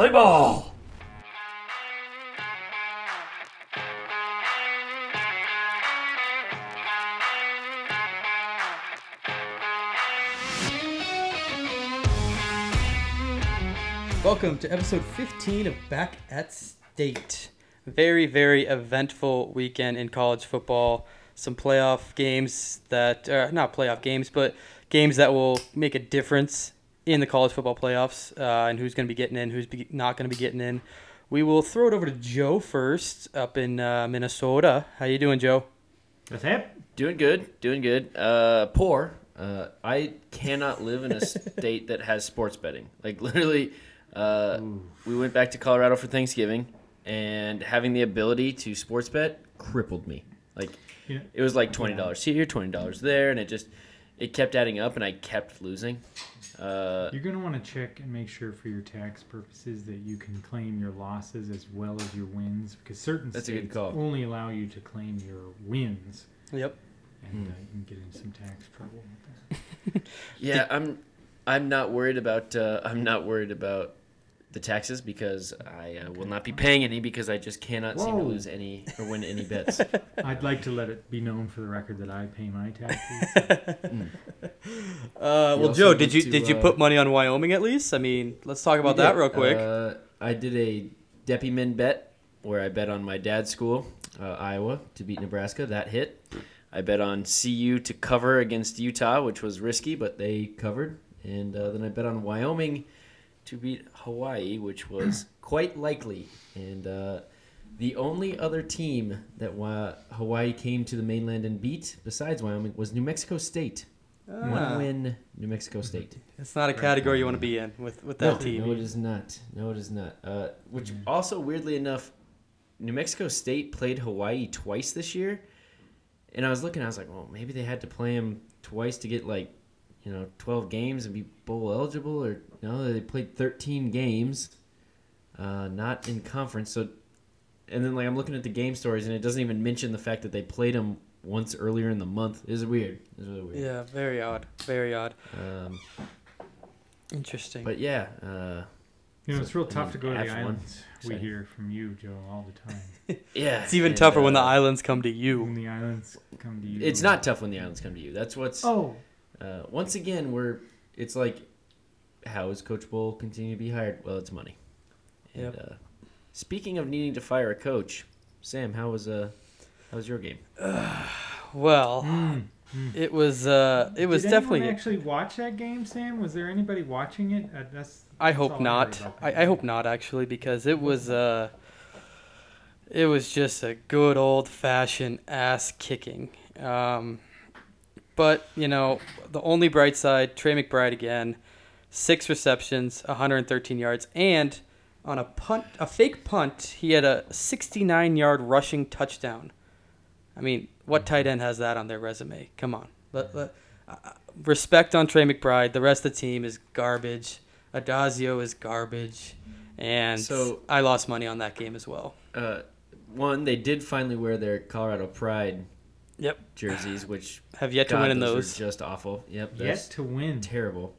Play ball! Welcome to episode 15 of Back at State. Very, very eventful weekend in college football. Some playoff games that, uh, not playoff games, but games that will make a difference in the college football playoffs uh, and who's going to be getting in, who's be- not going to be getting in. We will throw it over to Joe first up in uh, Minnesota. How you doing, Joe? That's hip. Doing good, doing good. Uh, poor. Uh, I cannot live in a state that has sports betting. Like literally, uh, we went back to Colorado for Thanksgiving, and having the ability to sports bet crippled me. Like Yeah. it was like twenty dollars here, twenty dollars there, and it just it kept adding up, and I kept losing. Uh, You're going to want to check and make sure for your tax purposes that you can claim your losses as well as your wins because certain That's a good states only allow you to claim your wins Yep. and Hmm. uh, you can get in some tax trouble with that. Yeah, I'm. I'm not worried about. Uh, I'm not worried about the taxes because I uh, will not be paying any because I just cannot seem to lose any or win any bets. I'd like to let it be known for the record that I pay my taxes. Uh, well, Joe, did you to, did you uh, put money on Wyoming at least? I mean, let's talk about that did. real quick. Uh, I did a Deppy Min bet where I bet on my dad's school, uh, Iowa, to beat Nebraska. That hit. I bet on CU to cover against Utah, which was risky, but they covered. And uh, then I bet on Wyoming to beat Hawaii, which was quite likely. And uh, the only other team that Wa- Hawaii came to the mainland and beat, besides Wyoming, was New Mexico State. Ah. One win, New Mexico State. It's not a category you want to be in with, with that no, team. No, it is not. No, it is not. Uh, which also, weirdly enough, New Mexico State played Hawaii twice this year, and I was looking. I was like, well, maybe they had to play them twice to get like, you know, twelve games and be bowl eligible, or no, they played thirteen games, uh, not in conference. So, and then like I'm looking at the game stories, and it doesn't even mention the fact that they played them once earlier in the month. It is weird. It's really weird. Yeah, very odd. Very odd. Um, Interesting. but yeah. Uh, You know, So, it's real I tough mean, to go to the F1, islands. We hear from you, Joe, all the time. yeah. it's even and, tougher when the uh, islands come to you. When the islands come to you. It's not tough when the islands come to you. That's what's. Oh, Uh, once again, we're. It's like, how is Coach Bull continue to be hired? Well, it's money. And, Yep. uh, speaking of needing to fire a coach, Sam, how was uh, how was your game? Well, Mm. it was uh, it was Did definitely. actually watch that game, Sam? Was there anybody watching it? Uh, that's. I hope not. about I, I hope not actually because it was uh, it was just a good old fashioned ass kicking. Um, but you know, the only bright side, Trey McBride again, six receptions, 113 yards, and on a punt, a fake punt, he had a 69 yard rushing touchdown. I mean, what tight end has that on their resume? Come on, let, let, uh, respect on Trey McBride. The rest of the team is garbage. Addazio is garbage, and So- I lost money on that game as well. Uh, one, they did finally wear their Colorado Pride Yep, jerseys, which have yet to God, win in those. those. Are just awful. Yep, Yet that's to win. terrible.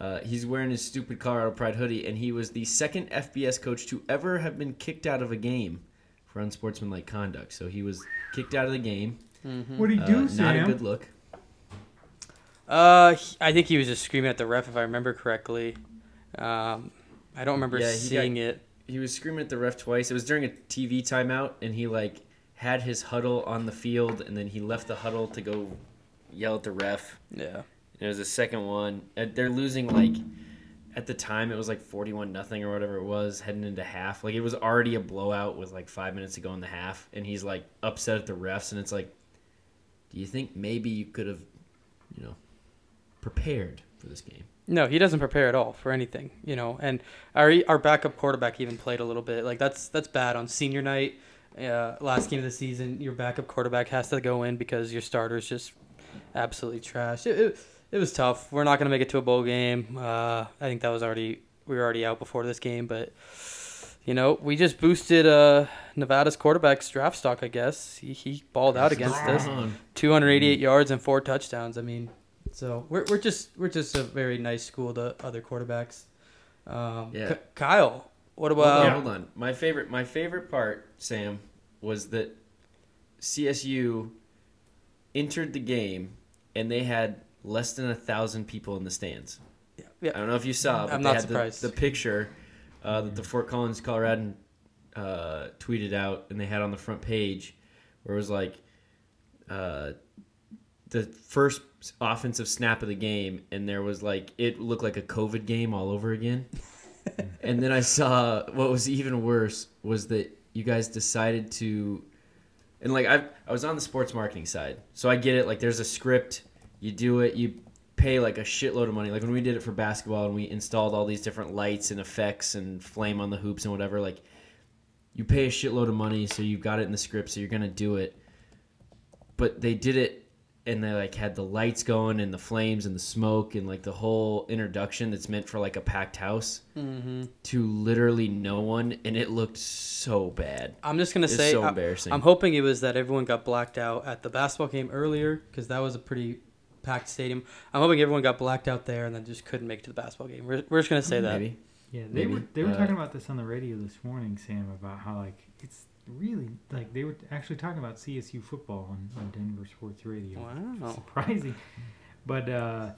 Uh, he's wearing his stupid Colorado Pride hoodie, and he was the second FBS coach to ever have been kicked out of a game for unsportsmanlike conduct. So he was kicked out of the game. What did he do you Uh, do, not a good look. Uh, he- I think he was just screaming at the ref, if I remember correctly. Um, I don't remember Yeah, he got- seeing it. He was screaming at the ref twice. It was during a TV timeout, and he like had his huddle on the field, and then he left the huddle to go yell at the ref. Yeah. There was a second one. Uh, They're losing like at the time it was like forty-one nothing or whatever it was heading into half. Like it was already a blowout with like five minutes to go in the half, and he's like upset at the refs, and it's like, do you think maybe you could have, you know, prepared for this game? No, he doesn't prepare at all for anything, you know. And our our backup quarterback even played a little bit. Like that's that's bad on senior night, uh, last game of the season. Your backup quarterback has to go in because your starter's just absolutely trash. It, it, it was tough. We're not gonna make it to a bowl game. Uh, I think that was already we were already out before this game, but you know we just boosted uh, Nevada's quarterback's draft stock. I guess he, he balled out against us. 288 yards and four touchdowns. I mean, so we're, we're just we're just a very nice school to other quarterbacks. Um, Yeah. K- Kyle What Hold on, about? hold on. My favorite, my favorite part, Sam, was that CSU entered the game and they had less than a thousand people in the stands. Yeah. yeah. I don't know if you saw, but I'm they not had surprised. The, the picture uh, that the Fort Collins Coloradan uh, tweeted out, and they had on the front page, where it was like uh, the first offensive snap of the game, and there was like it looked like a COVID game all over again. and then I saw what was even worse was that you guys decided to, and like I I was on the sports marketing side, so I get it. Like there's a script, you do it, you pay like a shitload of money. Like when we did it for basketball and we installed all these different lights and effects and flame on the hoops and whatever, like you pay a shitload of money, so you've got it in the script, so you're gonna do it. But they did it and they like had the lights going and the flames and the smoke and like the whole introduction that's meant for like a packed house hmm to literally no one and it looked so bad. I'm just gonna It's say so I- embarrassing. I'm hoping it was that everyone got blacked out at the basketball game earlier because that was a pretty packed stadium. I'm hoping everyone got blacked out there and then just couldn't make it to the basketball game. We're, we're just gonna say that. Maybe. Yeah, they Maybe. were they were Uh, talking about this on the radio this morning, Sam, about how like it's really like they were actually talking about CSU football on, on Denver Sports Radio. Wow. Surprising, but uh,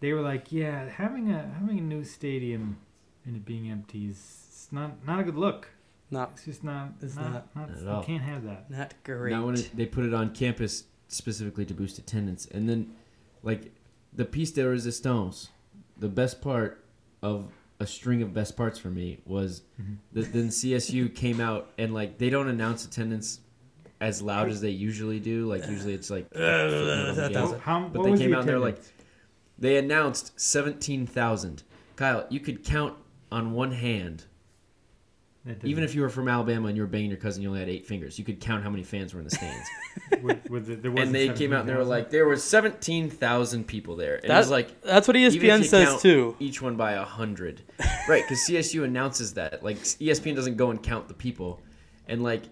they were like, yeah, having a having a new stadium and it being empty is not not a good look. Not It's just not. It's not. not. not, Not at you all. can't have that. not great. Now when it, they put it on campus specifically to boost attendance, and then like the piece de resistance, the best part of a string of best parts for me was Mhm. that then CSU came out and like they don't announce attendance as loud as they usually do. Like usually it's like that does Well, it. how, But they came the out and they're like- they announced seventeen thousand. Kyle, you could count on one hand. That Even if you were from Alabama and you were banging your cousin, you only had eight fingers. You could count how many fans were in the stands. with, with the, there and they came out and they were like, there were seventeen thousand people there. And it That- was like That's what Even if ESPN you says count- too. each one by a hundred, right? Because CSU announces that. Like ESPN doesn't go and count the people, and like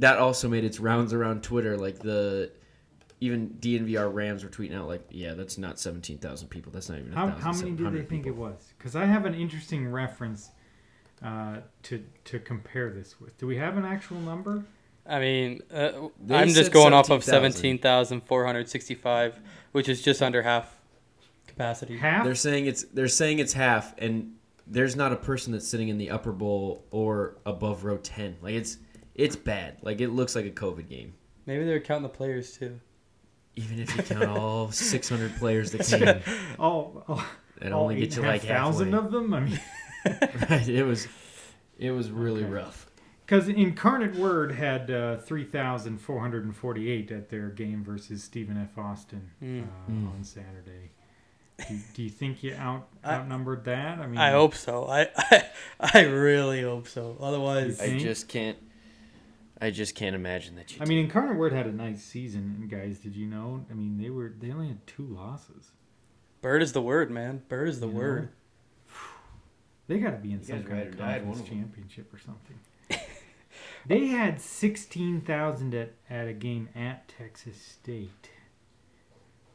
that also made its rounds around Twitter. Like the even DNVR Rams were tweeting out like, yeah, that's not seventeen thousand people. That's not even a How, thousand how many did they 700 think it was? Because I have an interesting reference uh, to to compare this with. Do we have an actual number? I mean, uh, I'm just said going off of 17,465, which is just under half capacity. Half. They're saying it's they're saying it's half, and there's not a person that's sitting in the upper bowl or above row ten. Like it's it's bad. Like it looks like a COVID game. Maybe they're counting the players too. Even if you count all 600 players that came, oh, oh, it all only eight gets you and a like half thousand halfway. of them. I mean, right. It was it was really Okay. rough. because Incarnate Word had uh, three thousand four hundred and forty-eight at their game versus Stephen F. Austin Mm. uh, Mm. on Saturday. Do, do you think you out I- outnumbered that? I mean, I hope so. I, I I really hope so. Otherwise, I just can't. I just can't imagine that you. I mean, Incarnate Word had a nice season, and guys, did you know? I mean, they were they only had two losses. bird is the word, man. Bird is the You know? They got to be in You some kind of or die at one conference championship or something. they had sixteen thousand at at a game at Texas State,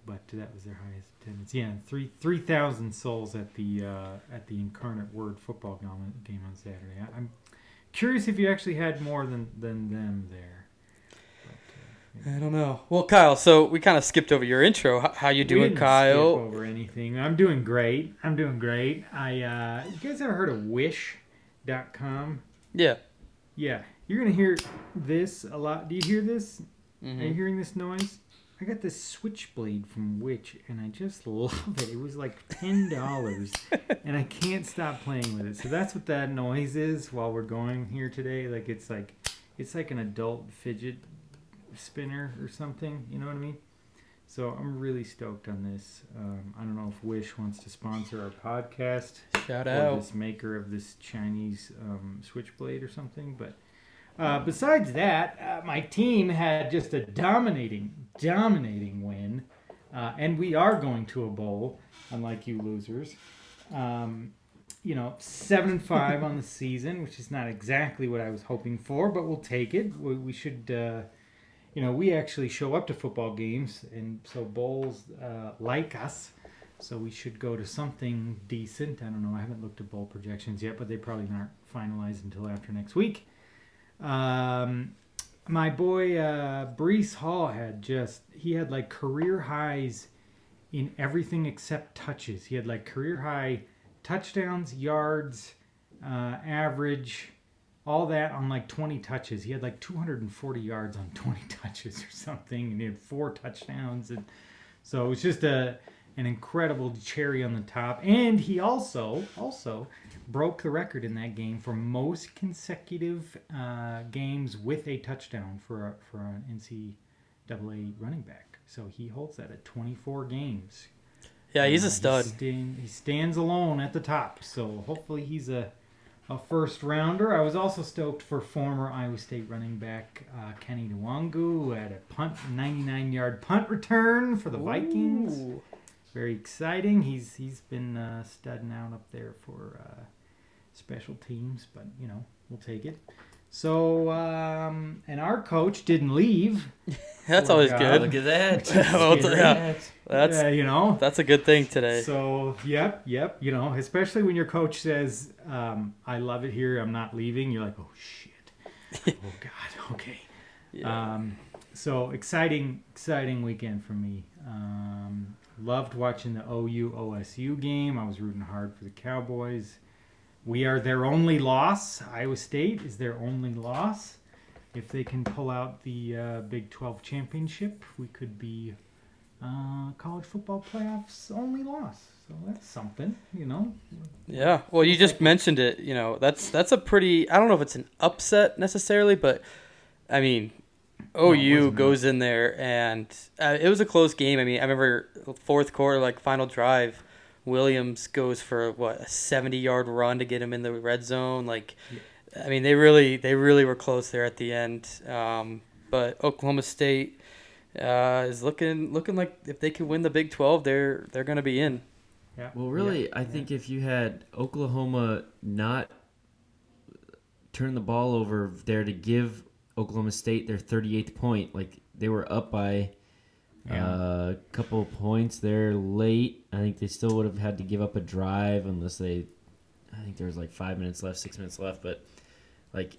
but that was their highest attendance. Yeah, three three thousand souls at the uh, at the Incarnate Word football game, on Saturday. I, I'm curious if you actually had more than than them there. I don't know. Well, Kyle, so we kind of skipped over your intro. How, how you doing, Kyle? over anything. I'm doing great. I'm doing great. I uh, you guys ever heard of Wish.com? Yeah. Yeah, you're gonna hear this a lot. Do you hear this? Are you Mhm. hearing this noise? I got this switchblade from Wish, and I just love it. It was like ten dollars, and I can't stop playing with it. So that's what that noise is while we're going here today. Like it's like, it's like an adult fidget spinner or something. You know what I mean? So I'm really stoked on this. Um, I don't know if Wish wants to sponsor our podcast Shout out. this maker of this Chinese um, switchblade or something. But uh, besides that, uh, my team had just a dominating, dominating win, uh, and we are going to a bowl, unlike you losers. Um, you know, seven and five on the season, which is not exactly what I was hoping for, but we'll take it. We, we should. You know, we actually show up to football games, and so bowls uh, like us So we should go to something decent. I don't know. I haven't looked at bowl projections yet, but they probably aren't finalized until after next week. Um, my boy uh, Breece Hall had just he had like career highs in everything except touches. He had like career high touchdowns, yards, uh, average, all that on like 20 touches. He had like 240 yards on 20 touches or something, and he had four touchdowns, and so it was just a an incredible cherry on the top. And he also also broke the record in that game for most consecutive uh, games with a touchdown for a, for an NCAA running back. So he holds that at 24 games. Yeah, he's Uh, a stud. He, stand, he stands alone at the top. So hopefully he's a a first rounder. I was also stoked for former Iowa State running back uh, Kene Nwangwu, who had a punt, 99 yard punt return for the Vikings. Very exciting. He's he's been uh, studding out up there for uh, special teams, but you know we'll take it. So um, and our coach didn't leave. That's Poor always guy. good. Look at that. Well, yeah, that's Uh, you know that's a good thing today. So, yep, yep. You know, especially when your coach says, um, "I love it here. I'm not leaving." You're like, "Oh shit! oh god, okay." Yeah. Um, so exciting, exciting weekend for me. Um, loved watching the OU OSU game. I was rooting hard for the Cowboys. We are their only loss. Iowa State is their only loss. If they can pull out the uh, Big 12 championship, we could be uh, college football playoffs only loss. So that's something, you know. Yeah. Well, you just mentioned it. You know, that's that's a pretty. I don't know if it's an upset necessarily, but I mean, No, OU wasn't goes in there and uh, it was a close game. I mean, I remember fourth quarter, like final drive, Williams goes for what a seventy-yard run to get him in the red zone. Like, I mean, they really they really were close there at the end. Um, but Oklahoma State uh, is looking looking like if they can win the Big Twelve, they're they're going to be in. Yeah. Well, really, Yeah, I yeah. think if you had Oklahoma not turn the ball over there to give Oklahoma State their 38th point, like they were up by Yeah. uh, a couple points there late. I think they still would have had to give up a drive unless they. I think there was like five minutes left, six minutes left, but like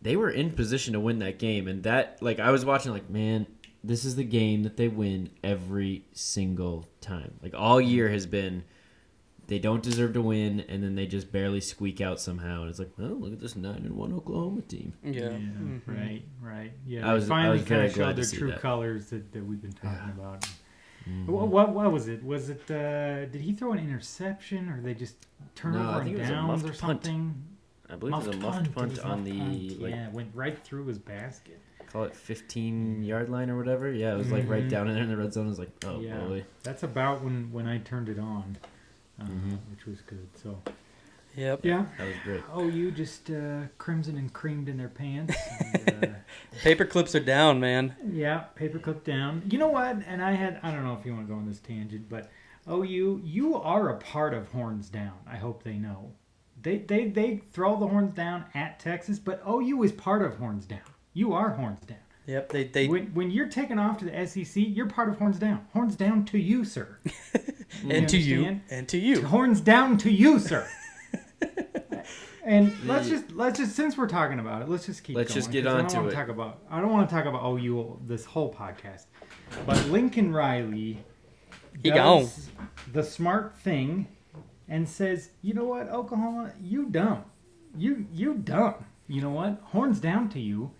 they were in position to win that game, and that like I was watching, like man, this is the game that they win every single time. Like all year has been, they don't deserve to win, and then they just barely squeak out somehow, and it's like, oh, look at this nine and one Oklahoma team. Yeah. Yeah, Mhm. right, right. Yeah, I they was- I finally was very kind of showed their true that. colors that, that we've been talking Yeah. about. Mhm. What, what what was it? Was it uh, did he throw an interception or they just turnover No, I and think it was a downs or muffed punt. I believe it was a muffed It punt on the punt. like yeah, it went right through his basket. call it 15 yard line or whatever. Yeah, it was like right Mhm. down in there in the red zone. I was like, oh Yeah. boy. That's about when when I turned it on, uh, Mhm. which was good. So Yep. yeah. That was great. Oh, you just uh, crimson and creamed in their pants. And, uh, Paper clips are down, man. Yeah, paper clip down. You know what? And I had I don't know if you want to go on this tangent, but OU, you are a part of Horns Down. I hope they know. They they they throw the horns down at Texas, but OU is part of Horns Down. You are Horns Down. Yep. They they when when you're taking off to the SEC, you're part of Horns Down. Horns down to you, sir. and to you and to you. Horns down to you, sir. And let's just let's just since we're talking about it, let's just keep. Let's going, just get 'cause I on don't to wanna it. Talk about I don't want to talk about oh, OU this whole podcast, but Lincoln Riley He does the smart thing and says, you know what, Oklahoma, you dumb, you you dumb. You know what, horns down to you.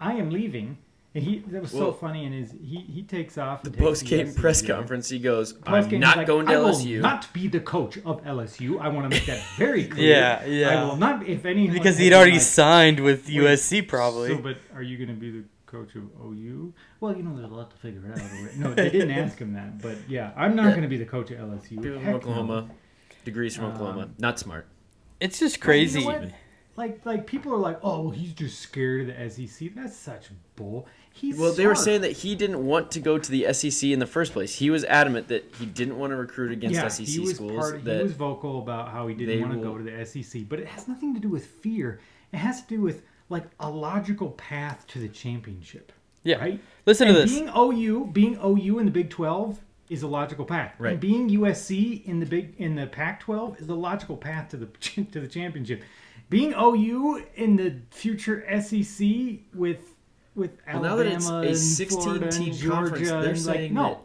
I am leaving. And he that was so funny. And his he he takes off. The post game press game. conference, he goes, Post I'm not like, going to I will not be the coach of LSU. I want to make that very clear. Yeah, yeah. I will not. If anyone Because he'd been already like, signed with Wait, USC, probably. So, but are you going to be the coach of OU? Well, you know, there's a lot to figure out. no, they didn't ask him that. But yeah, I'm not Yeah. going to be the coach of LSU. People from Heck no. Oklahoma, degrees from Um, Oklahoma. Not smart. it's just Well, you know crazy. what? Like, like people are like, oh, well, he's just scared of the SEC. That's such bull. He's Well, they were saying that he didn't want to go to the SEC in the first place. He was adamant that he didn't want to recruit against yeah, SEC he was schools. part. that he was vocal about how he didn't want to will- go to the SEC, but it has nothing to do with fear. It has to do with like a logical path to the championship. Yeah. Right. Listen to this. Being OU, being OU in the Big Twelve is a logical path. Right. And being USC in the big in the Pac-12 is a logical path to the to the championship. Being OU in the future SEC with with Well, now Alabama that it's a and Florida 16 and team Georgia, they're and like saying no, that-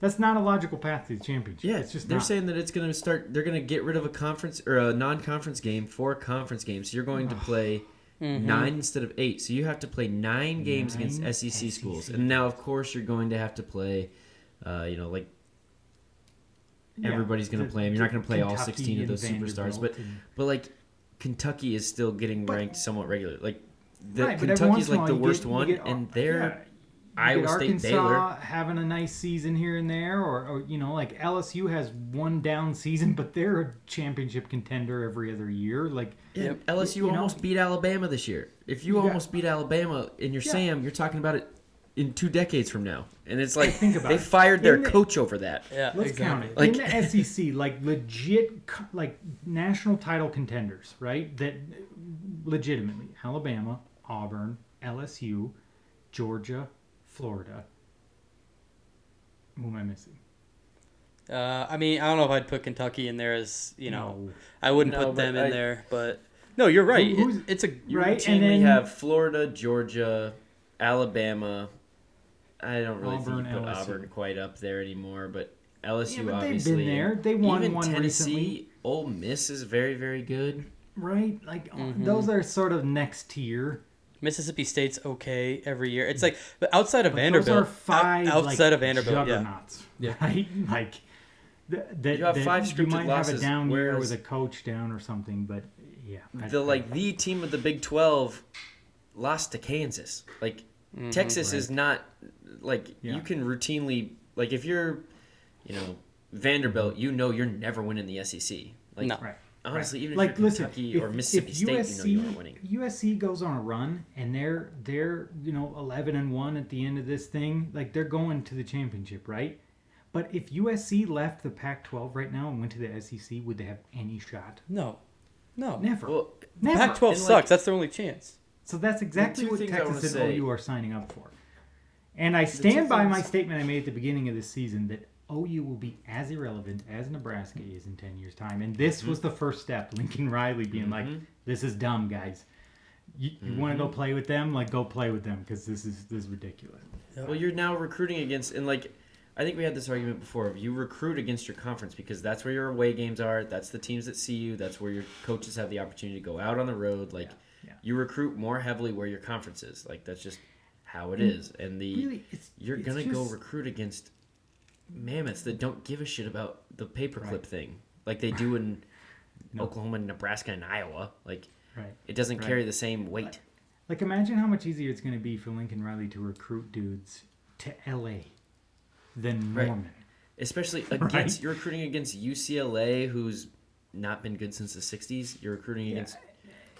that's not a logical path to the championship. Yeah, it's just they're not. saying that it's going to start. They're going to get rid of a conference or a non-conference game for a conference game. So you're going to play nine instead of eight. So you have to play nine games Nine against SEC, SEC schools, and now of course you're going to have to play. Uh, you know, like Yeah, everybody's going to play them. You're not going to play all 16 of those superstars, but but like Kentucky is still getting But- ranked somewhat regular. Like the, Right, but every once Kentucky's like the worst get- one, get- and they're you Iowa get State, Arkansas Baylor. having a nice season here and there, or, or you know, like LSU has one down season, but they're a championship contender every other year. Like, Yep. LSU You know- almost beat Alabama this year. If you Yeah. almost beat Alabama in your Yeah. Sam, you're talking about it in two decades from now, and it's like Think about they it. fired their In the- coach over that. Yeah, let's count it Like- in the SEC, like legit, co- like national title contenders, right? That legitimately Alabama, Auburn, LSU, Georgia, Florida. Who am I missing? Uh, I mean, I don't know if I'd put Kentucky in there as you know. No. I wouldn't No, put them but in I- there, but no, you're right. Who- who's- It- it's a You Right, and routinely then- have Florida, Georgia, Alabama. I don't really Auburn, think you put LSU. Auburn quite up there anymore, but LSU Yeah, but they've obviously. been there. They won Even one Tennessee, recently. Ole Miss is very very good. right? Like uh, Mhm. those are sort of next tier. Mississippi State's okay every year. It's like, but outside of But Vanderbilt, those are out- five outside like, of Vanderbilt, juggernauts, Yeah. right? Like th- that, You have that five you scripted might losses, have a down year with a coach down or something, but yeah, the I- like the team of the Big Twelve lost to Kansas. Like Texas Right. is not like Yeah. you can routinely like if you're you know Vanderbilt, you know you're never winning the SEC. Like No. right. honestly, even like if you're listen, Kentucky if, or Mississippi if State, USC, you know you aren't winning. USC goes on a run and they're they're you know eleven and one at the end of this thing, like they're going to the championship, right? But if USC left the Pac-12 right now and went to the SEC, would they have any shot? No, no. Never. Well, Never. Pac-12 And, like- sucks. That's their only chance. So that's exactly what things Texas and say, OU are signing up for. And I stand by my statement I made at the beginning of this season that OU will be as irrelevant as Nebraska is in 10 years' time. And this mm-hmm. was the first step. Lincoln Riley being like, mm-hmm. this is dumb, guys. You, you want to go mm-hmm. play with them? Like, go play with them because this is this is ridiculous. well, you're now recruiting against and like. I think we had this argument before. You recruit against your conference because that's where your away games are. That's the teams that see you. That's where your coaches have the opportunity to go out on the road. Like Yeah. you recruit more heavily where your conference is. Like that's just how it is. And the Really, you're gonna go recruit against mammoths that don't give a shit about the paperclip Right. thing, like they do in No. Oklahoma, Nebraska, and Iowa. Like right. it doesn't Right. carry the same weight. Like, imagine how much easier it's going to be for Lincoln Riley to recruit dudes to LA than. Norman. Especially against you're recruiting against UCLA, who's not been good since the '60s. You're recruiting Yeah. against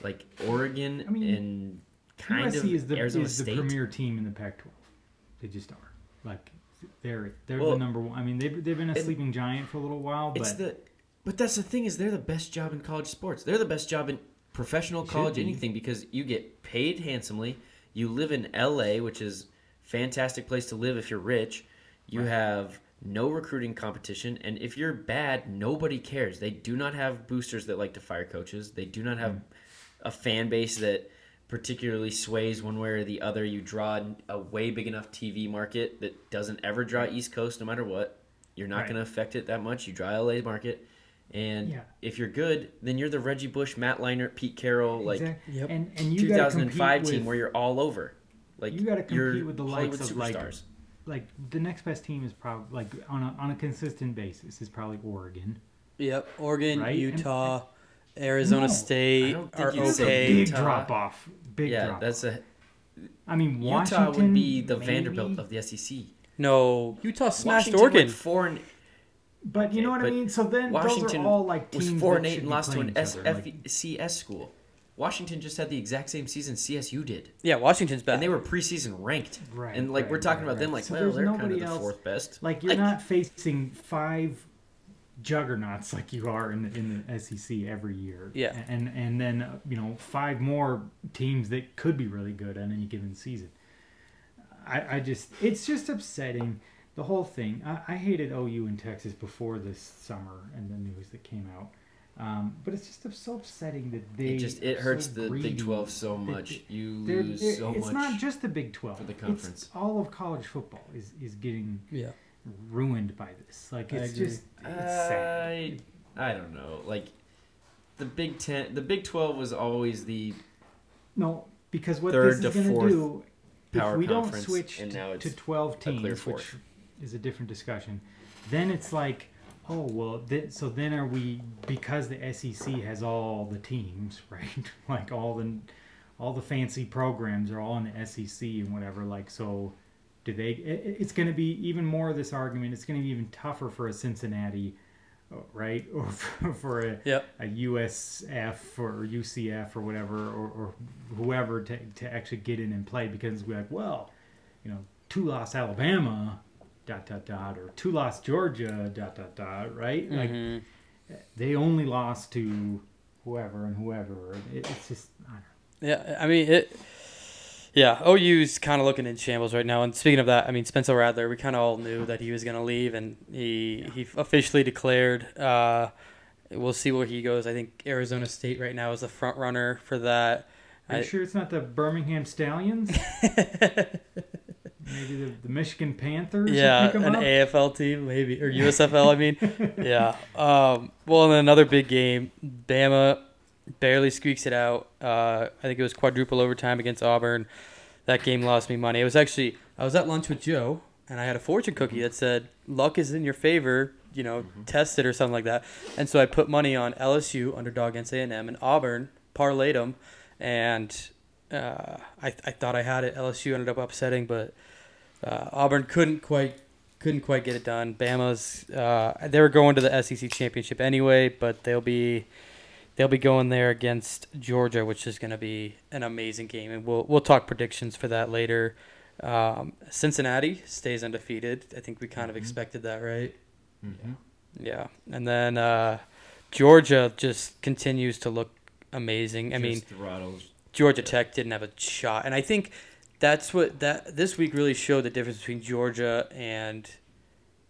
like Oregon I mean, and kind USC of is the Arizona is the State. premier team in the Pac-12. They just are. Like they're they're Well, the number one. I mean, they've they've been a sleeping giant for a little while, It's but the but that's the thing is they're the best job in college sports. They're the best job in professional college be. anything because you get paid handsomely. You live in LA, which is fantastic place to live if you're rich. You Right. have no recruiting competition and if you're bad, nobody cares. They do not have boosters that like to fire coaches. They do not have Mm. a fan base that particularly sways one way or the other. You draw a way big enough TV market that doesn't ever draw East Coast no matter what. You're not Right. going to affect it that much. You draw LA market. And Yeah. if you're good, then you're the Reggie Bush, Matt Leinart, Pete Carroll, like Exact- Yep. and and you got to compete 2005 team with, where you're all over. Like You gotta compete with the Hollywood likes of, like, superstars. like the next best team is probably like on a on a consistent basis is probably Oregon. Yep. Oregon, Right? Utah, Arizona No. I State don't think are you'd a okay. big Utah- drop off. Big yeah, drop. that's a I mean, Utah would be the maybe, Vanderbilt of the SEC. No, Utah smashed Washington Oregon. went four and But you know what I mean. So then those Washington are all like teams was four and eight and lost to an playing each other, like- SFCS school. Washington just had the exact same season CSU did, Yeah, Washington's bad. and they were preseason ranked. Right, and like we're talking right, about them, like So well, they're kind of the else- fourth best. Like you're not facing five juggernauts like you are in the, in the SEC every year. Yeah. And and then uh, you know five more teams that could be really good on any given season. I, I just it's just upsetting the whole thing. I, I hated OU in Texas before this summer and the news that came out. Um, but it's just so upsetting that they It just it are hurts so the. Big Twelve so They- much. You They're- lose they're- so it's much. It's not just the Big Twelve for the It's conference. all of college football is is getting Yeah. Ruined by this. Like I it's just it's sad. I I don't know. Like the Big Ten, the Big Twelve was always the No, because what this is going to fourth do, if we don't switch and now to, to 12 teams, which is a different discussion, then it's like, oh, well, th- so then are we, because the SEC has all the teams, right? like all the, all the fancy programs are all in the SEC and whatever, like, so do they, it, it's going to be even more of this argument. It's going to be even tougher for a Cincinnati, uh, right? Or for, for a, Yep. a USF or UCF or whatever or, or whoever to, to actually get in and play because we're like, well, you know, two loss Alabama, dot dot dot, or two loss Georgia, dot dot dot, right? Like Mhm. they only lost to whoever and whoever. It, it's just I don't Yeah, I mean it. Yeah, OU's kind of looking in shambles right now. And speaking of that, I mean Spencer Rattler, we kind of all knew that he was going to leave, and he he officially declared. Uh, we'll see where he goes. I think Arizona State right now is the front runner for that. Are you I- sure it's not the Birmingham Stallions? Maybe the, the Michigan Panthers? yeah, an up? AFL team maybe or USFL. I mean, yeah. Um, well, and another big game, Bama barely squeaks it out. Uh, I think it was quadruple overtime against Auburn. That game lost me money. It was actually I was at lunch with Joe and I had a fortune cookie that said luck is in your favor. You know, test it or something like that. And so I put money on LSU underdog against A and M and Auburn parlayed them, and uh, I I thought I had it. LSU ended up upsetting, but uh, Auburn couldn't quite couldn't quite get it done. Bama's uh, they were going to the SEC championship anyway, but they'll be they'll be going there against Georgia, which is going to be an amazing game, and we'll we'll talk predictions for that later. Um, Cincinnati stays undefeated. I think we kind of Mhm. expected that, right? Mhm. Yeah, and then uh, Georgia just continues to look amazing. I mean, throttles. Georgia Tech didn't have a shot, and I think that's what that this week really showed the difference between Georgia and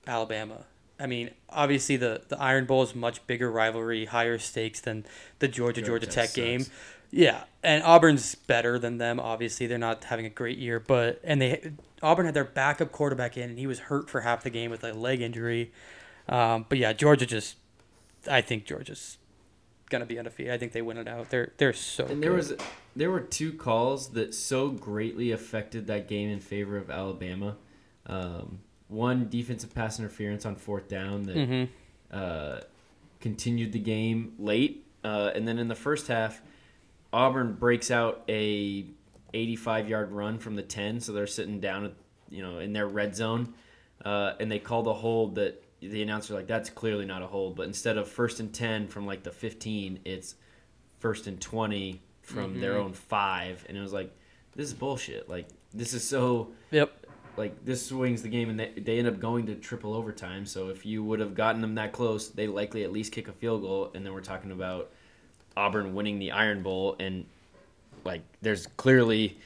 Alabama. I mean, obviously the the Iron Bowl is much bigger rivalry, higher stakes than the Georgia Georgia Tech sucks. game. Yeah, and Auburn's better than them. Obviously, they're not having a great year, but and they Auburn had their backup quarterback in, and he was hurt for half the game with a leg injury. Um, but yeah, Georgia just, I think Georgia's gonna be undefeated. I think they win it out. They're they're so. And there good. was there were two calls that so greatly affected that game in favor of Alabama. Um, one defensive pass interference on fourth down that Mhm. uh, continued the game late, uh, and then in the first half, Auburn breaks out a 85 yard run from the 10, so they're sitting down, at, you know, in their red zone, uh, and they call the hold that the announcer like that's clearly not a hold, but instead of first and 10 from like the 15, it's first and 20 from their Mhm. own five, and it was like this is bullshit. Like this is so Yep. Like this swings the game and they, they end up going to triple overtime. So if you would have gotten them that close they likely at least kick a field goal. And then we're talking about auburn winning the iron bowl. And like there's clearly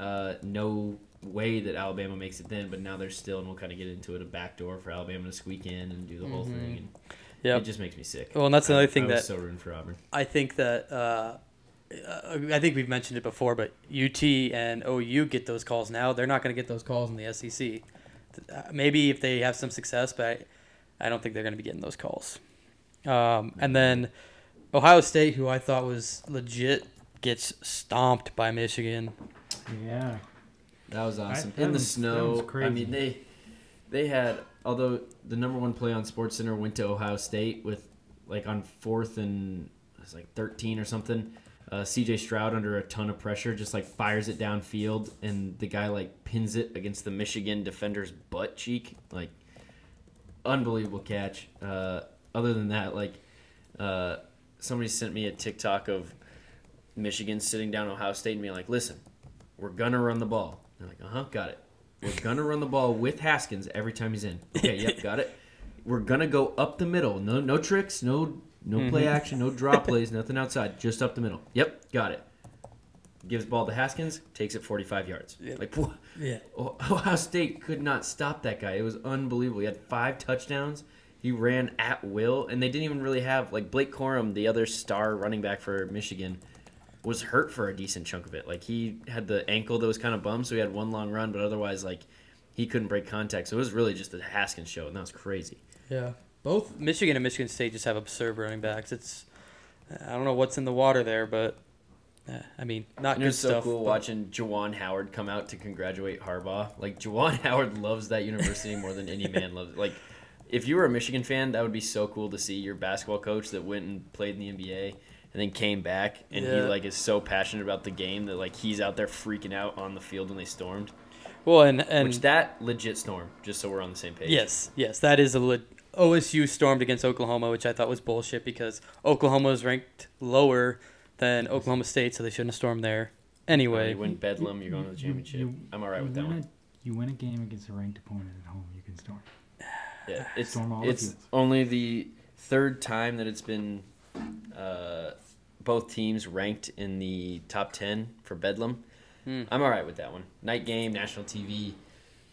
uh, no way that alabama makes it then but now there's still and we'll kind of get into it a backdoor for alabama to squeak in and do the whole Mhm. thing. And Yep. it just makes me sick. Well, and that's I- another thing I that so rooting for auburn. I think that uh, uh, I think we've mentioned it before, but UT and OU get those calls now. They're not going to get those calls in the SEC. Uh, Maybe if they have some success, but I, I don't think they're going to be getting those calls. Um, and then Ohio State, who I thought was legit, gets stomped by Michigan. Yeah. That was I- awesome. that In the was- that snow. was I mean, they they had although the number one play on Sports Center went to Ohio State with like on fourth and it was like thirteen or something. Uh, C.J. Stroud under a ton of pressure just like fires it downfield and the guy like pins it against the Michigan defender's butt cheek. Like unbelievable catch. Uh, other than that, like uh, somebody sent me a TikTok of Michigan sitting down Ohio State and being like, "Listen, we're gonna run the ball." They're like, "Uh huh, got it. We're gonna run the ball with Haskins every time he's in." Okay, yep, got it. We're gonna go up the middle. No, no tricks. No, no mm-hmm. play action. No draw plays. Nothing outside. Just up the middle. Yep, got it. gives ball to Haskins, takes it 45 yards. Yeah. Like wha- Yeah. Oh-, Ohio State could not stop that guy. It was unbelievable. He had five touchdowns. He ran at will, and they didn't even really have like Blake Corum, the other star running back for Michigan, was hurt for a decent chunk of it. Like he had the ankle that was kind of bummed, so he had one long run, but otherwise like he couldn't break contact. So it was really just the Haskins show, and that was crazy. Yeah. Both Michigan and Michigan State just have absurd running backs. It's I don't know what's in the water there, but uh, I mean, not And it good was so stuff. cool but- watching Juwan Howard come out to congratulate Harbaugh. Like Juwan Howard loves that university more than any man loves. Like, if you were a Michigan fan, that would be so cool to see your basketball coach that went and played in the NBA and then came back and he like is so passionate about the game that like he's out there freaking out on the field when they stormed. Well, and and Which that legit storm, just so we're on the same page. yes, yes, that is a le- OSU stormed against Oklahoma, which I thought was bullshit because Oklahoma was ranked lower than Oklahoma State, so they shouldn't have stormed there. Anyway, you win Bedlam, you're going to the championship. you- I'm all right with that one. A, you win a game against a ranked opponent at home, you can storm. Yeah, it's Storm all it's only the third time that it's been uh, both teams ranked in the top ten for Bedlam. Hmm. I'm all right with that one. Night game, national TV.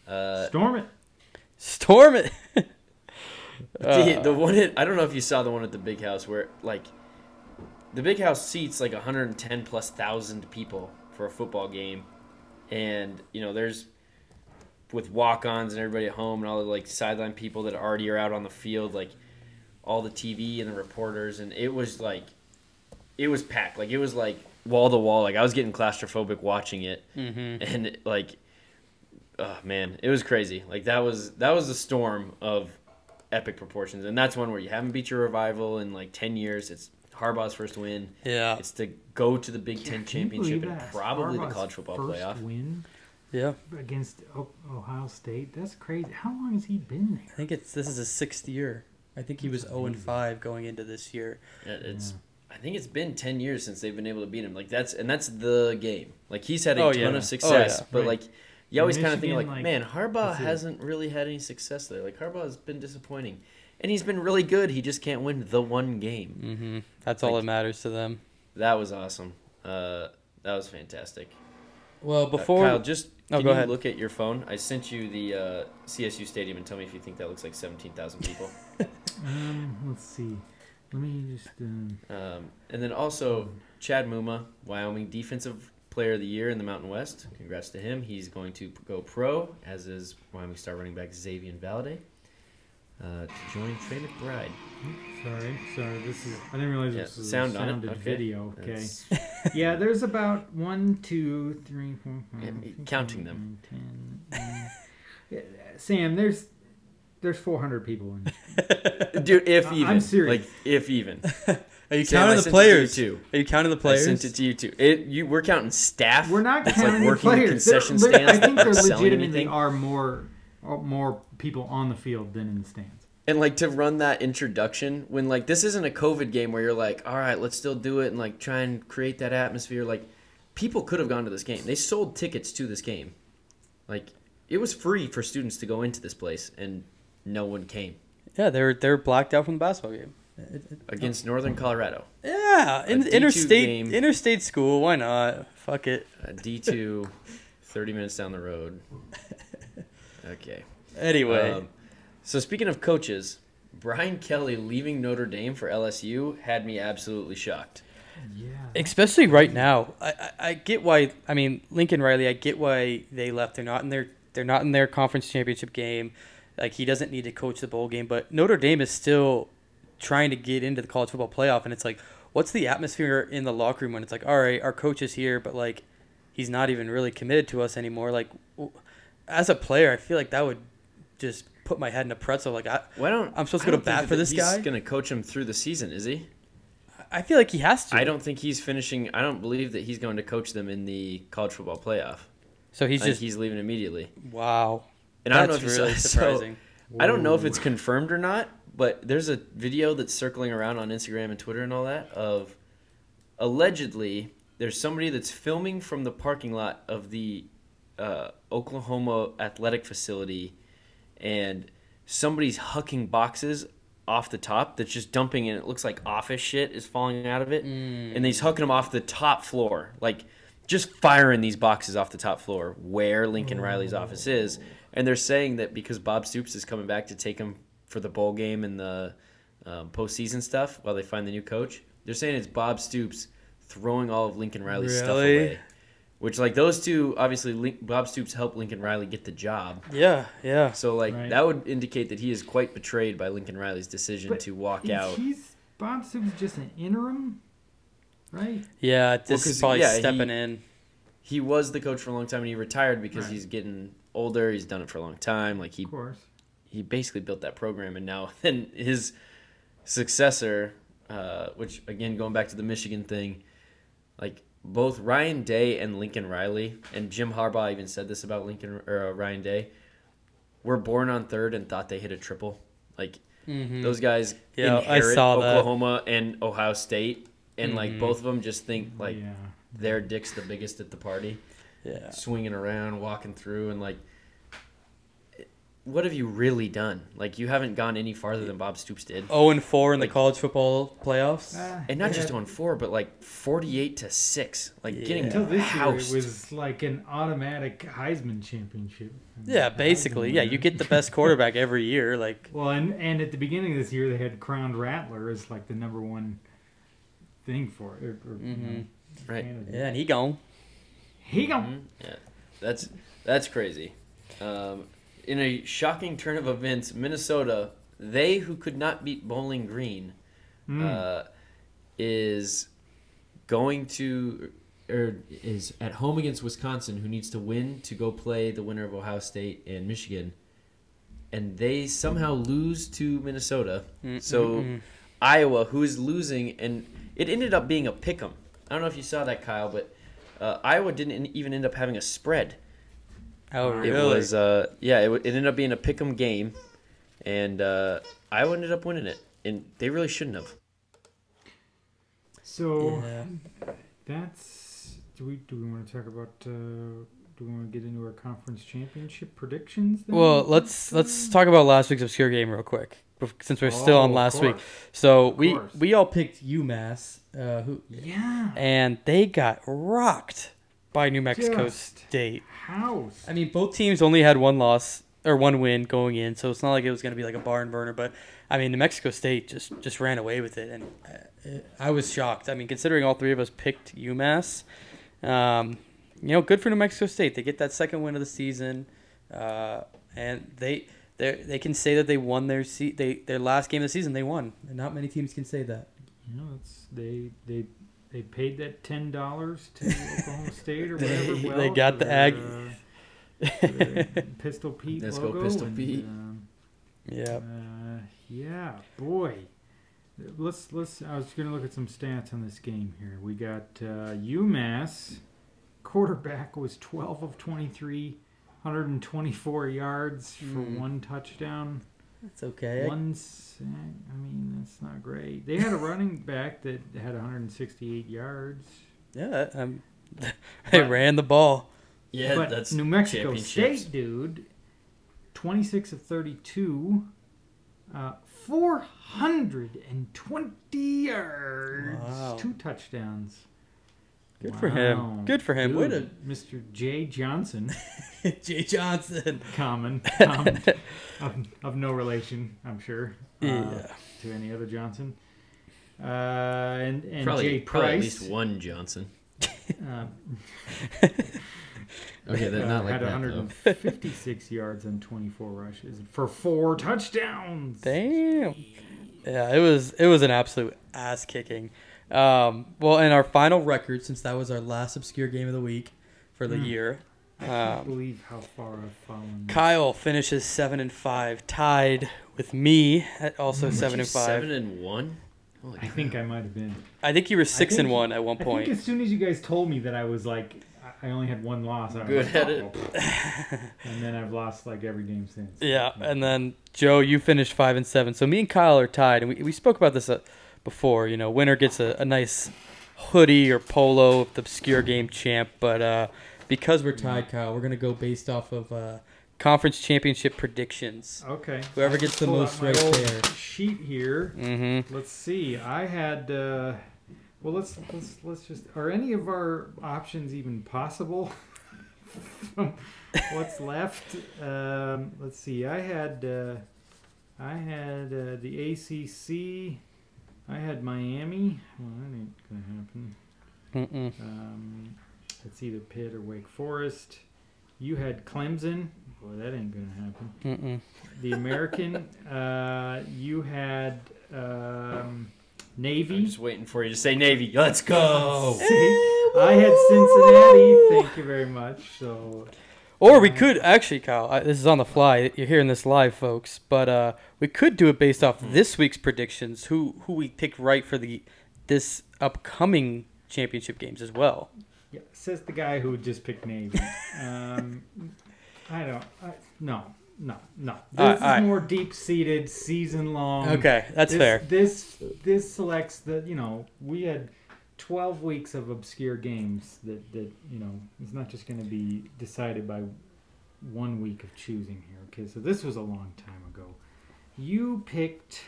Uh, Storm it. storm it. the, Uh, the one at, I don't know if you saw the one at the big house where like the big house seats like 110 plus thousand people for a football game, and you know there's with walk-ons and everybody at home and all the like sideline people that already are out on the field, like all the TV and the reporters, and it was like it was packed, like it was like wall to wall. Like I was getting claustrophobic watching it, hmm and like oh man it was crazy. Like that was that was a storm of epic proportions and that's one where you haven't beat your revival in like 10 years it's harbaugh's first win Yeah, it's to go to the big ten championship and that? probably the college football playoff win yeah. against Ohio State. That's crazy. How long has he been there? I think it's this is his sixth year. I think he was zero oh and five going into this year. It's Yeah. i think it's been 10 years since they've been able to beat him like that's and that's the game like he's had a Oh, ton yeah. of Oh, success yeah. but Right. like you always kind of think like, like, man harbaugh hasn't really had any success there like harbaugh has been disappointing and he's been really good he just can't win the one game hmm That's all that matters to them. That was awesome. Uh, that was fantastic. Well, Uh, before Kyle, just Oh, can go you ahead. look at your phone? I sent you the uh, CSU stadium and tell me if you think that looks like seventeen thousand people. Um, let's see. Let me just. Um, um, and then also Chad Muma, Wyoming Defensive Player of the Year in the Mountain West. Congrats to him. He's going to go pro, as is Wyoming star running back Xazavian Valladay. Uh, to join Trey McBride. sorry, sorry. This is. I didn't realize Yeah, this was sound a on it? sounded Okay. video. Okay. Yeah, there's about one, two, three, four, five, Yeah, six, counting them. ten, nine. Yeah, Sam, there's there's 400 people in. Dude, if I- I'm even. serious. Like, if even. Are you Sam, I counting the sent it to you players? too. Are you counting the I players? sent it to you too. It you we're counting staff. We're not that's counting like working the the players. There- concession there- stands. I think that there aren't selling legitimately anything. are more are more people on the field than in the stands. And like to run that introduction when like this isn't a COVID game where you're like, all right, let's still do it and like try and create that atmosphere. Like people could have gone to this game. They sold tickets to this game. Like it was free for students to go into this place and no one came Yeah, they're they're blacked out from the basketball game. It- it- against Northern Colorado. yeah, in interstate game. interstate school. Why not? Fuck it. Uh, D2 30 minutes down the road. Okay. Anyway, Um, so speaking of coaches, Brian Kelly leaving Notre Dame for LSU had me absolutely shocked. Yeah. especially right now. I, I, I get why. I mean, Lincoln Riley. I get why they left. They're not in their they're not in their conference championship game. Like he doesn't need to coach the bowl game, but Notre Dame is still trying to get into the college football playoff. And it's like, what's the atmosphere in the locker room when it's like, all right, our coach is here, but like, he's not even really committed to us anymore. Like, as a player, I feel like that would just put my head in a pretzel. Like, I, Why don't I'm supposed to go to bat for this he's guy? going to coach him through the season, is he? I feel like he has to. I don't think he's finishing. I don't believe that he's going to coach them in the college football playoff. So he's I just he's leaving immediately. wow. And I don't know if really surprising. So, I don't know if it's confirmed or not, but there's a video that's circling around on Instagram and Twitter and all that of allegedly there's somebody that's filming from the parking lot of the uh, Oklahoma athletic facility, and somebody's hucking boxes off the top that's just dumping and it looks like office shit is falling out of it Mm. and he's hucking them off the top floor like just firing these boxes off the top floor where Lincoln Riley's office is, and they're saying that because Bob Stoops is coming back to take him for the bowl game and the um, postseason stuff while they find the new coach, they're saying it's Bob Stoops throwing all of Lincoln Riley's stuff away. Which like those two obviously Link, Bob Stoops helped Lincoln Riley get the job. Yeah, yeah. So like Right. that would indicate that he is quite betrayed by Lincoln Riley's decision But to walk Is out. He's Bob Stoops just an interim, right? Yeah, this 'cause, is probably yeah, stepping he- in. He was the coach for a long time and he retired because Right. he's getting older. He's done it for a long time. Like he Of course. He basically built that program and now then his successor uh, which again going back to the michigan thing like both ryan day and lincoln riley and jim harbaugh even said this about lincoln or uh, ryan day were born on third and thought they hit a triple like Mhm. those guys Yeah, I inherit saw that. oklahoma and ohio state and like Mhm. both of them just think like yeah. their dick's the biggest at the party Yeah. swinging around, walking through, and like, what have you really done? Like, you haven't gone any farther than Bob Stoops did, 0 and 4 in the college football playoffs. Uh, and not yeah. just on four, but like forty-eight to six, like getting Until this housed. year, it was like an automatic Heisman championship. yeah, Heisman basically. Yeah, you get the best quarterback every year. Like, Well, and and at the beginning of this year, they had crowned Rattler as like the number one thing for it. Or, or, you know. Right. candidate. yeah, and he gone. He go. Mhm. Yeah, that's that's crazy. Um, in a shocking turn of events, Minnesota, they who could not beat Bowling Green, Mm. uh, is going to or is at home against Wisconsin, who needs to win to go play the winner of Ohio State and Michigan, and they somehow lose to Minnesota. So Mm-mm-mm. Iowa, who is losing, and it ended up being a pick 'em. I don't know if you saw that, Kyle, but uh, Iowa didn't even end up having a spread. Oh, It It really? was, uh, yeah, it, it ended up being a pick 'em game, and uh, Iowa ended up winning it, and they really shouldn't have. So Yeah. that's do we do we want to talk about uh, do we want to get into our conference championship predictions? Then? Well, let's let's talk about last week's obscure game real quick, since we're still Oh, on last week. So we we all picked UMass, uh, who Yeah. and they got rocked by New Mexico Just State. House. I mean, both teams only had one loss or one win going in, so it's not like it was going to be like a barn burner. But I mean, New Mexico State just just ran away with it, and uh, I was shocked. I mean, considering all three of us picked UMass, um, you know, good for New Mexico State. They get that second win of the season, uh, and they they they can say that they won their se- they their last game of the season. They won, and not many teams can say that. You know, it's they they they paid that ten dollars to Oklahoma State or whatever. They- well, they got the their, Ag- uh, Pistol Pete Let's go logo. Pistol and, Pete. um, yeah. Uh, yeah, boy. Let's let's. I was gonna look at some stats on this game here. We got uh, UMass quarterback was twelve of 23, 124 yards for Mm. one touchdown, That's okay. one sack. I mean, that's not great. They had a running back that had 168 yards. Yeah, um, they But- ran the ball. Yeah, but that's New Mexico. State, dude, 26 of 32, uh, 420 yards, Wow. two touchdowns. Good for him. Good for him. Way to Dude, Mr. Jay Johnson, Jay Johnson. common, common of, of no relation, I'm sure, uh, Yeah. to any other Johnson. Uh, and and probably, Jay probably at least one Johnson. uh, Okay, uh, not like had that, 156 yards and 24 rushes for four touchdowns. Damn. Yeah, it was it was an absolute ass kicking. Um, well, and our final record, since that was our last obscure game of the week for the Mm. year, I can't um, believe how far I've fallen. Kyle finishes seven and five, tied with me at also Mm. seven and five. Seven and one. Holy I think I might have been. I think you were six think- and one at one I point. think as soon as you guys told me that I was like, I- I only had one loss. I was Good like, at it. "Oh." and then I've lost like every game since. Yeah, and then Joe, you finished five and seven. So me and Kyle are tied, and we, we spoke about this uh, before. You know, winner gets a, a nice hoodie or polo of the obscure game champ. But uh, because we're tied, Kyle, we're gonna go based off of uh, conference championship predictions. Okay. Whoever gets the Pull most right there. Sheet here. Mm-hmm. Let's see. I had. Uh, Well, let's let's let's just. Are any of our options even possible? What's left? Um, let's see. I had uh, I had uh, the ACC. I had Miami. Well, that ain't gonna happen. Mm-mm. Um, it's either Pitt or Wake Forest. You had Clemson. Boy, that ain't gonna happen. Mm-mm. The American. uh, you had um, I'm just waiting for you to say Navy. Let's go. See, I had Cincinnati. Thank you very much. So Or we could actually, Kyle. I, this is on the fly. You're hearing this live, folks. But uh, we could do it based off this week's predictions. Who who we pick right for the this upcoming championship games as well. yeah, says the guy who just picked Navy. Um, I don't. I, no, no, no. This Alright, is alright. more deep seated, season long. Okay, that's this, fair. This this selects the you know we had twelve weeks of obscure games that that you know it's not just going to be decided by one week of choosing here. Okay, so this was a long time ago. You picked.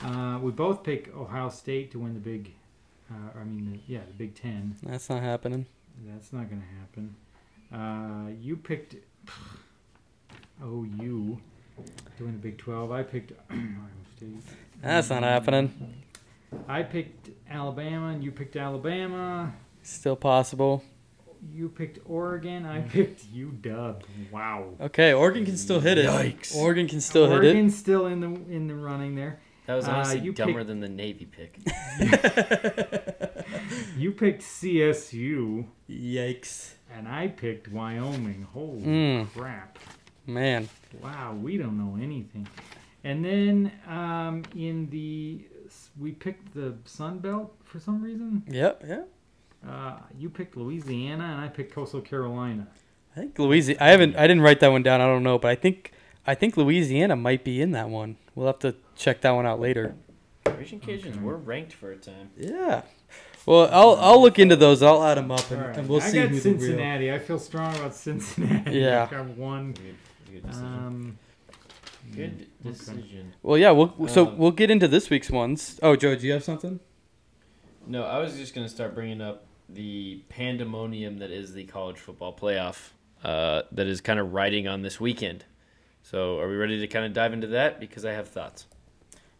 Uh, we both picked Ohio State to win the Big. Uh, I mean, the, yeah, the Big Ten. That's not happening. That's not going to happen. Uh, you picked OU to win the Big 12. I picked Ohio State. That's not happening. I picked Alabama, and you picked Alabama. Still possible. You picked Oregon. I picked UW. Wow. Okay, Oregon can still hit it. Yikes. Oregon can still hit it. Oregon's still in the in the running there. That was Uh, honestly you dumber picked- than the Navy pick. You picked CSU, Yikes. and I picked Wyoming. Holy Mm. crap! Man. Wow, we don't know anything. And then um, in the we picked the Sun Belt for some reason. Yep, yeah. Uh, you picked Louisiana, and I picked Coastal Carolina. I think Louisiana. I haven't. I didn't write that one down. I don't know, but I think I think Louisiana might be in that one. We'll have to check that one out later. Raging Cajuns Okay. were ranked for a time. Yeah. Well, I'll I'll look into those. I'll add them up and, All right, and we'll I see got who's the real. Cincinnati. I feel strong about Cincinnati. Yeah. I got one. Good, good decision. Um, good okay. decision. Well, yeah. We'll so Um, we'll get into this week's ones. Oh, Joe, do you have something? No, I was just gonna start bringing up the pandemonium that is the college football playoff. Uh, that is kind of riding on this weekend. So, are we ready to kind of dive into that? Because I have thoughts.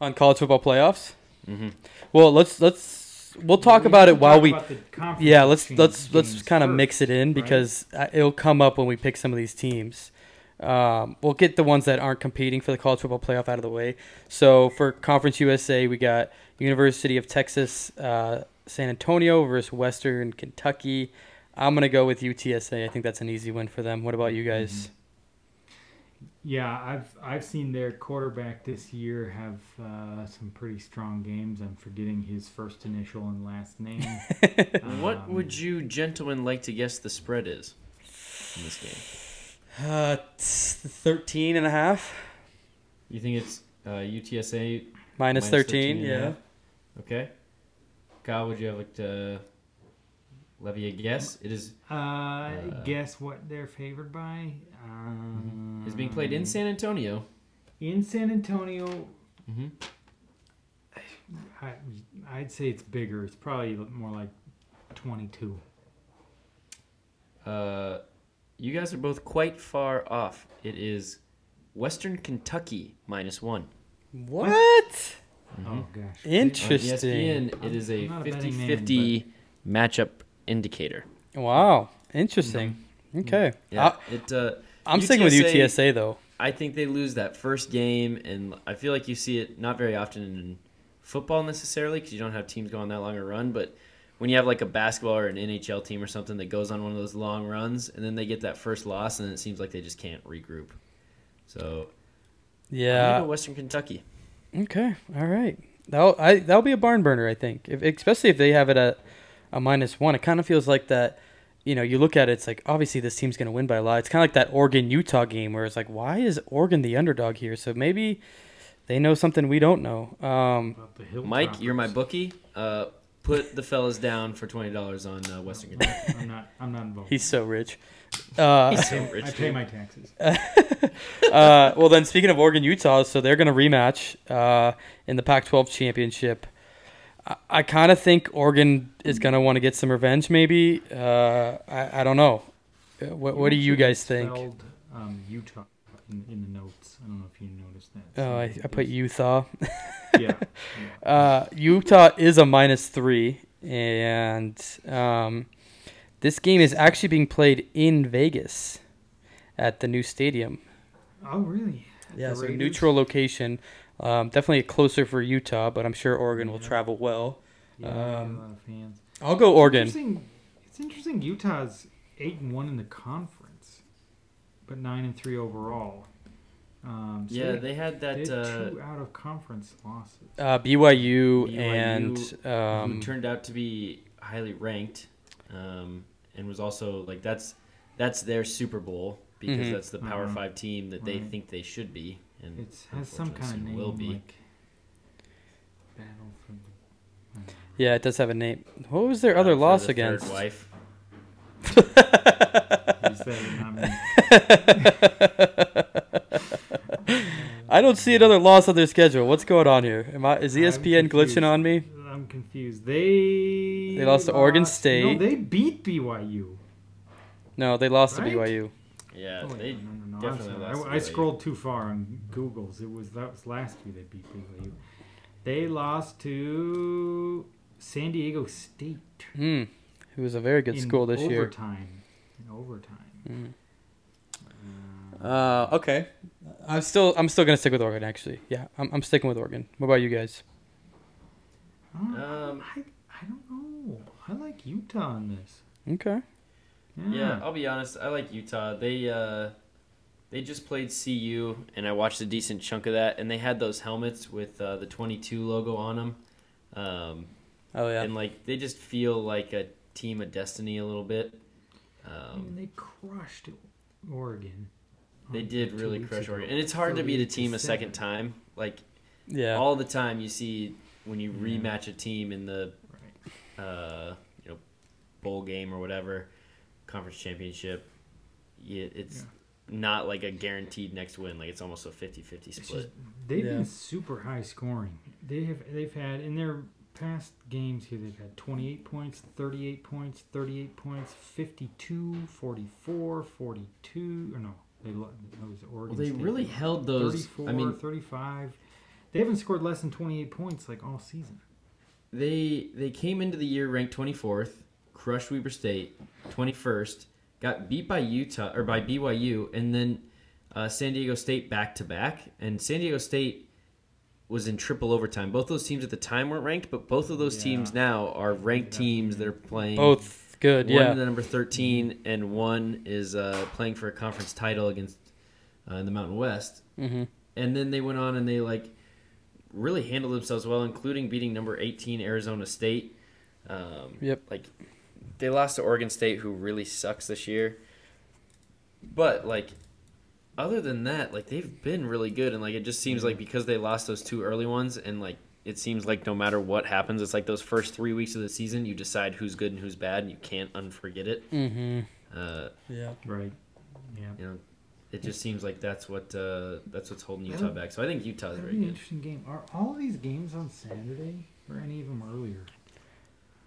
On college football playoffs. Mm-hmm. Well, let's let's we'll talk we about it while we. about the conference Yeah, let's change- let's let's kind of mix it in because uh, it'll come up when we pick some of these teams. Um, we'll get the ones that aren't competing for the college football playoff out of the way. So for Conference USA, we got University of Texas, uh, San Antonio versus Western Kentucky. I'm gonna go with UTSA. I think that's an easy win for them. What about you guys? Yeah, I've I've seen their quarterback this year have uh, some pretty strong games. I'm forgetting his first initial and last name. what Um, would you gentlemen like to guess the spread is in this game? Uh, t- 13 and a half You think it's uh, UTSA? minus Minus 13. 13, yeah. yeah. Okay. Kyle, would you have like to levy a guess? It is Uh, guess what they're favored by? Um, is being played in San Antonio. in San Antonio. Mm-hmm. I, I'd say it's bigger. It's probably more like 22. Uh, you guys are both quite far off. It is Western Kentucky minus one. What? Mm-hmm. Oh gosh. On Interesting. ESPN, it is a I'm not a betting 50 man, 50 matchup indicator. Wow. Interesting. Mm-hmm. Okay. Yeah, I, it. Uh, I'm sticking with UTSA UTSA though. I think they lose that first game, and I feel like you see it not very often in football necessarily because you don't have teams go on that long a run. But when you have like a basketball or an NHL team or something that goes on one of those long runs, and then they get that first loss, and it seems like they just can't regroup. So I'm Yeah. go Western Kentucky. Okay. All right. That'll I that'll be a barn burner. I think, if, especially if they have it at a minus one. It kind of feels like that. You know, you look at it, it's like obviously this team's going to win by a lot. It's kind of like that Oregon Utah game where it's like, why is Oregon the underdog here? So maybe they know something we don't know. Um, About the Hilltoppers. Mike, you're my bookie. Uh, put the fellas down for twenty dollars on uh, Western Kentucky. I'm not. I'm not involved. he's so rich. Uh, He's I so pay, rich. I pay dude. my taxes. uh, well, then speaking of Oregon Utah, so they're going to rematch uh, in the Pac-12 championship. I, I kind of think Oregon is gonna want to get some revenge. Maybe uh, I I don't know. Uh, What what do you guys think? spelled, Um, Utah in, in the notes. I don't know if you noticed that. Oh, I, So I put Utah. Yeah. yeah. Uh, Utah is a minus three, and um, this game is actually being played in Vegas at the new stadium. oh, really? Yeah, The so Raiders? neutral location. Um, definitely closer for Utah, but I'm sure Oregon will travel well. Yeah, Um, a lot of fans. I'll go Oregon. Interesting, it's interesting. Utah's eight and one in the conference, but nine and three overall. Um, so Yeah, they, they had they that had uh, two out of conference losses. Uh, BYU, BYU, and who um, turned out to be highly ranked, um, and was also like that's that's their Super Bowl because Mhm. that's the Power Uh-huh. Five team that they Right. think they should be, and It has some kind of name will be. like Battle for the. I don't know. yeah, it does have a name. What was their uh, other loss the third against? wife. I don't see another loss on their schedule. What's going on here? Am I is I'm ESPN glitching on me? I'm confused. They They lost to Oregon No, State. No, they beat BYU. No, they lost Right? to BYU. Yeah, Oh, they no, no, no, I'm definitely lost to I, I scrolled too far on Google's. It was that was last year they beat BYU. They lost to San Diego State. Hmm. It was a very good in school this year. overtime. In overtime. Mm. Uh, Uh, okay. I'm still I'm still gonna stick with Oregon. Actually, yeah, I'm I'm sticking with Oregon. What about you guys? uh, Um, I I don't know. I like Utah on this. Okay. Yeah. Yeah, I'll be honest. I like Utah. They uh, they just played CU, and I watched a decent chunk of that. And they had those helmets with uh, the 22 logo on them, um, Oh yeah. and like they just feel like a team of destiny a little bit. I Um, mean, they crushed Oregon. They did really crush ago, Oregon, and it's hard to beat a team a second time. Like Yeah. all the time, you see when you rematch a team in the uh, you know bowl game or whatever conference championship. Yeah, it's not like a guaranteed next win. Like it's almost a 50-50 split. just they've Yeah. been super high scoring. They have they've had in their past games here they've had 28 points, 38 points, 38 points, 52, 44, 42 or no, they lo- that was Oregon Well, they State. really held those. 34, I mean, 35. They haven't scored less than 28 points like all season. they they came into the year ranked 24th, crushed Weber State, 21st, got beat by Utah or by BYU, and then uh, San Diego State back to back. And San Diego State was in triple overtime. Both those teams at the time weren't ranked, but both of those Yeah. teams now are ranked teams. They're playing Both good. One Yeah. the number 13, and one is uh, playing for a conference title against uh, the Mountain West. Mm-hmm. And then they went on and they like really handled themselves well, including beating number 18 Arizona State. Um, Yep. Like they lost to Oregon State, who really sucks this year. But like, other than that, like they've been really good, and like it just seems like because they lost those two early ones, and like it seems like no matter what happens, it's like those first three weeks of the season, you decide who's good and who's bad, and you can't unforget it. Mm-hmm. Uh, Yeah. Right. Yeah. you know, it just seems like that's what uh, that's what's holding Utah back. So I think Utah's That'll very good. interesting game. Are all of these games on Saturday or any of them earlier?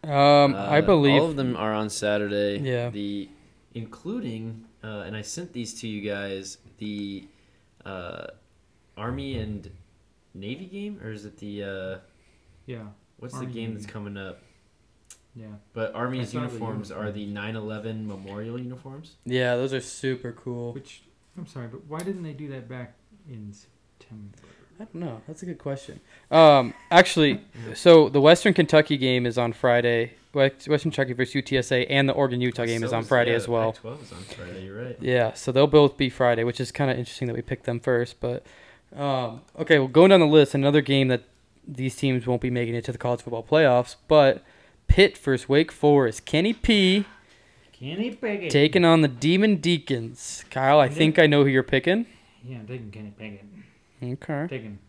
Um, I Uh, believe. all of them are on Saturday. Yeah. The including uh, and I sent these to you guys the uh, Army and Navy game, or is it the uh, Yeah. what's Army the game that's coming up? Yeah. But Army's saw the uniforms are the 9/11 memorial uniforms. Yeah, those are super cool. Which I'm sorry, but why didn't they do that back in September? I don't know. That's a good question. Um, actually, so the Western Kentucky game is on Friday. West- Western Kentucky versus UTSA, and the Oregon Utah game is on Friday yeah, as well. the Pac-12 is on Friday. You're right. Yeah, so they'll both be Friday, which is kind of interesting that we picked them first. But um, okay, well, going down the list, another game that these teams won't be making it to the college football playoffs, but Pitt versus Wake Forest. Kenny P Kenny Pickett. taking on the Demon Deacons. Kyle, I think I know who you're picking. Yeah, I'm taking Kenny Pickett. Okay. Taking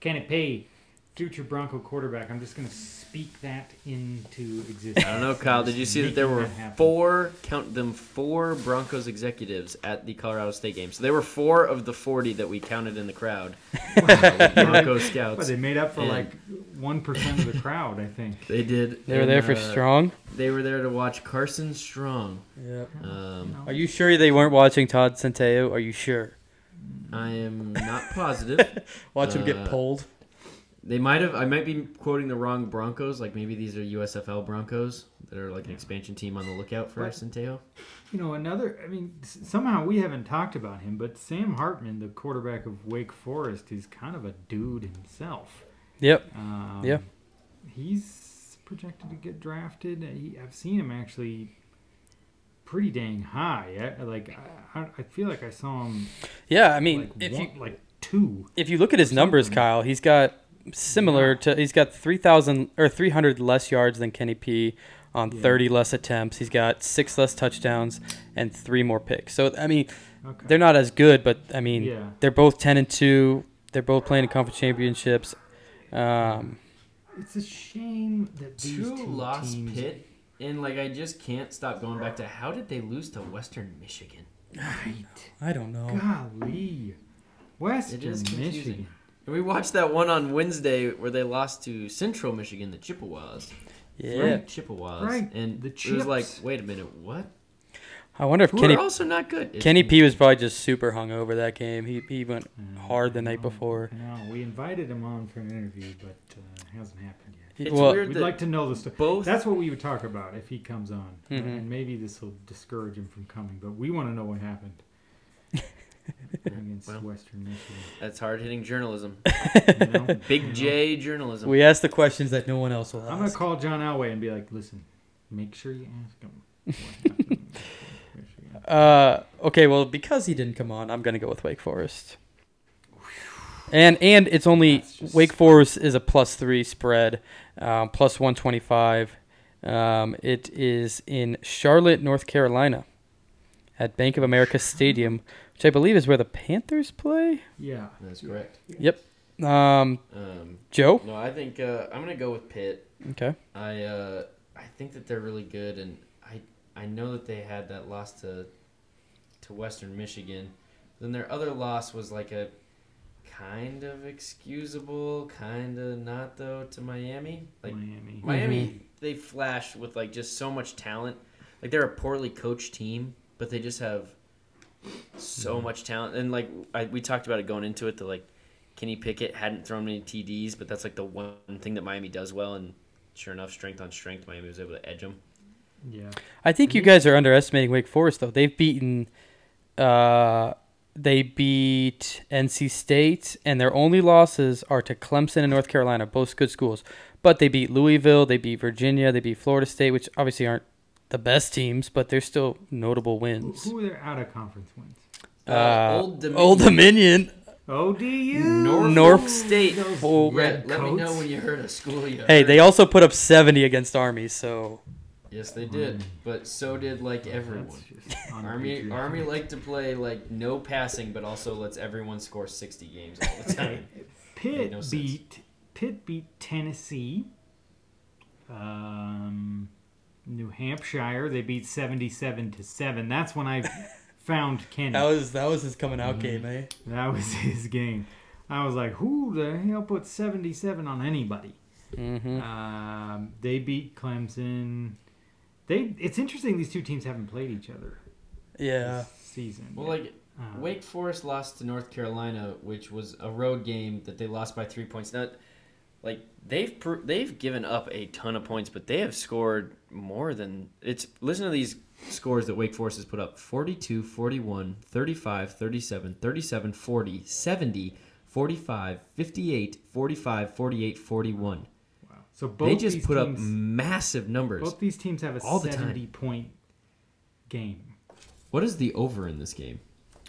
Kenny P, future Bronco quarterback. I'm just gonna speak that into existence. I don't know, Kyle. Did you see that there were four, count them, four Broncos executives at the Colorado State game? So there were four of the 40 that we counted in the crowd. uh, with Bronco But scouts. they made up for And- like one percent of the crowd. I think. They did. They were and, there for uh, Strong. They were there to watch Carson Strong. Yeah. Um, Are you sure they weren't watching Todd Centeio? Are you sure? I am not positive. Watch him Uh, get pulled. They might have. I might be quoting the wrong Broncos. Like maybe these are USFL Broncos that are like an expansion team on the lookout for But- Centeio. You know, another. I mean, somehow we haven't talked about him, but Sam Hartman, the quarterback of Wake Forest, is kind of a dude himself. Yep. Um, Yeah. He's projected to get drafted. He, I've seen him actually pretty dang high. I, like I, I feel like I saw him Yeah, I mean, like if one, you like two. if you look at his numbers. Kyle, he's got similar to he's got three thousand or three hundred less yards than Kenny P on Yeah. thirty less attempts. He's got six less touchdowns and three more picks. So I mean, Okay. they're not as good, but I mean, Yeah. they're both ten and two. They're both playing in conference championships. Um, It's a shame that these Two two lost teams. Pitt, and like I just can't stop going back to how did they lose to Western Michigan? Right. I don't know. Golly. Western It is confusing. Michigan. And we watched that one on Wednesday where they lost to Central Michigan, the Chippewas. Yeah, Right. Chippewas. Right, And the it was like, wait a minute, what? I wonder if Who Kenny are also not good. Kenny P was probably just super hungover that game. He he went Uh, hard the night know, before. I know. We invited him on for an interview, but uh, it hasn't happened yet. It's well, weird We'd like to know the story. both That's what we would talk about if he comes on, Mhm. and maybe this will discourage him from coming. But we want to know what happened against Well. Western Michigan. that's hard hitting journalism. You know? Big You know? J journalism. We ask the questions that no one else will I'm gonna call John Elway and be like, "Listen, make sure you ask him." what happened. Uh, okay, well, because he didn't come on, I'm gonna go with Wake Forest. And and it's only Wake Forest is a plus three spread, um, plus one twenty five. Um, it is in Charlotte, North Carolina, at Bank of America Stadium, which I believe is where the Panthers play. Yeah. That's correct. Yep. Um, Um, Joe. no, I think uh, I'm gonna go with Pitt. Okay. I uh, I think that they're really good, and I I know that they had that loss to to Western Michigan. Then their other loss was like a kind of excusable, kind of not though to Miami. Like Miami. Miami, they flash with like just so much talent. Like they're a poorly coached team, but they just have so Mhm. much talent. And like I, we talked about it going into it, that like Kenny Pickett hadn't thrown many TDs, but that's like the one thing that Miami does well. And sure enough, strength on strength, Miami was able to edge them. Yeah. I think you guys are underestimating Wake Forest though. They've beaten uh they beat NC State and their only losses are to Clemson and North Carolina, both good schools. But they beat Louisville, they beat Virginia, they beat Florida State, which obviously aren't the best teams, but they're still notable wins. who are their out of conference wins? Uh, Old Dominion. Old Dominion. ODU. Norfolk North State. Those Oh, Let, let me know when you heard a school you Hey, heard. they also put up 70 against Army, so Yes, they did. But so did like everyone. Army. Army like to play like no passing, but also lets everyone score sixty games all the time. Pitt Made no sense. beat Pitt beat Tennessee. Um, New Hampshire they beat seventy-seven to seven. That's when I found Kenny. that was that was his coming out Mhm. game, eh? That was his game. I was like, who the hell put seventy-seven on anybody? Mm-hmm. Um, they beat Clemson. They. It's interesting these two teams haven't played each other Yeah. this season. well, like Uh, Wake Forest lost to North Carolina, which was a road game that they lost by three points. Now, like they've pr- they've given up a ton of points, but they have scored more than it's. Listen to these scores that Wake Forest has put up 42, 41, 35, 37, 37, 40, 70, 45, 58, 45, 48, 41. wow. So both They just these put up massive numbers. both these teams have a all the time. seventy-point game. What is the over in this game?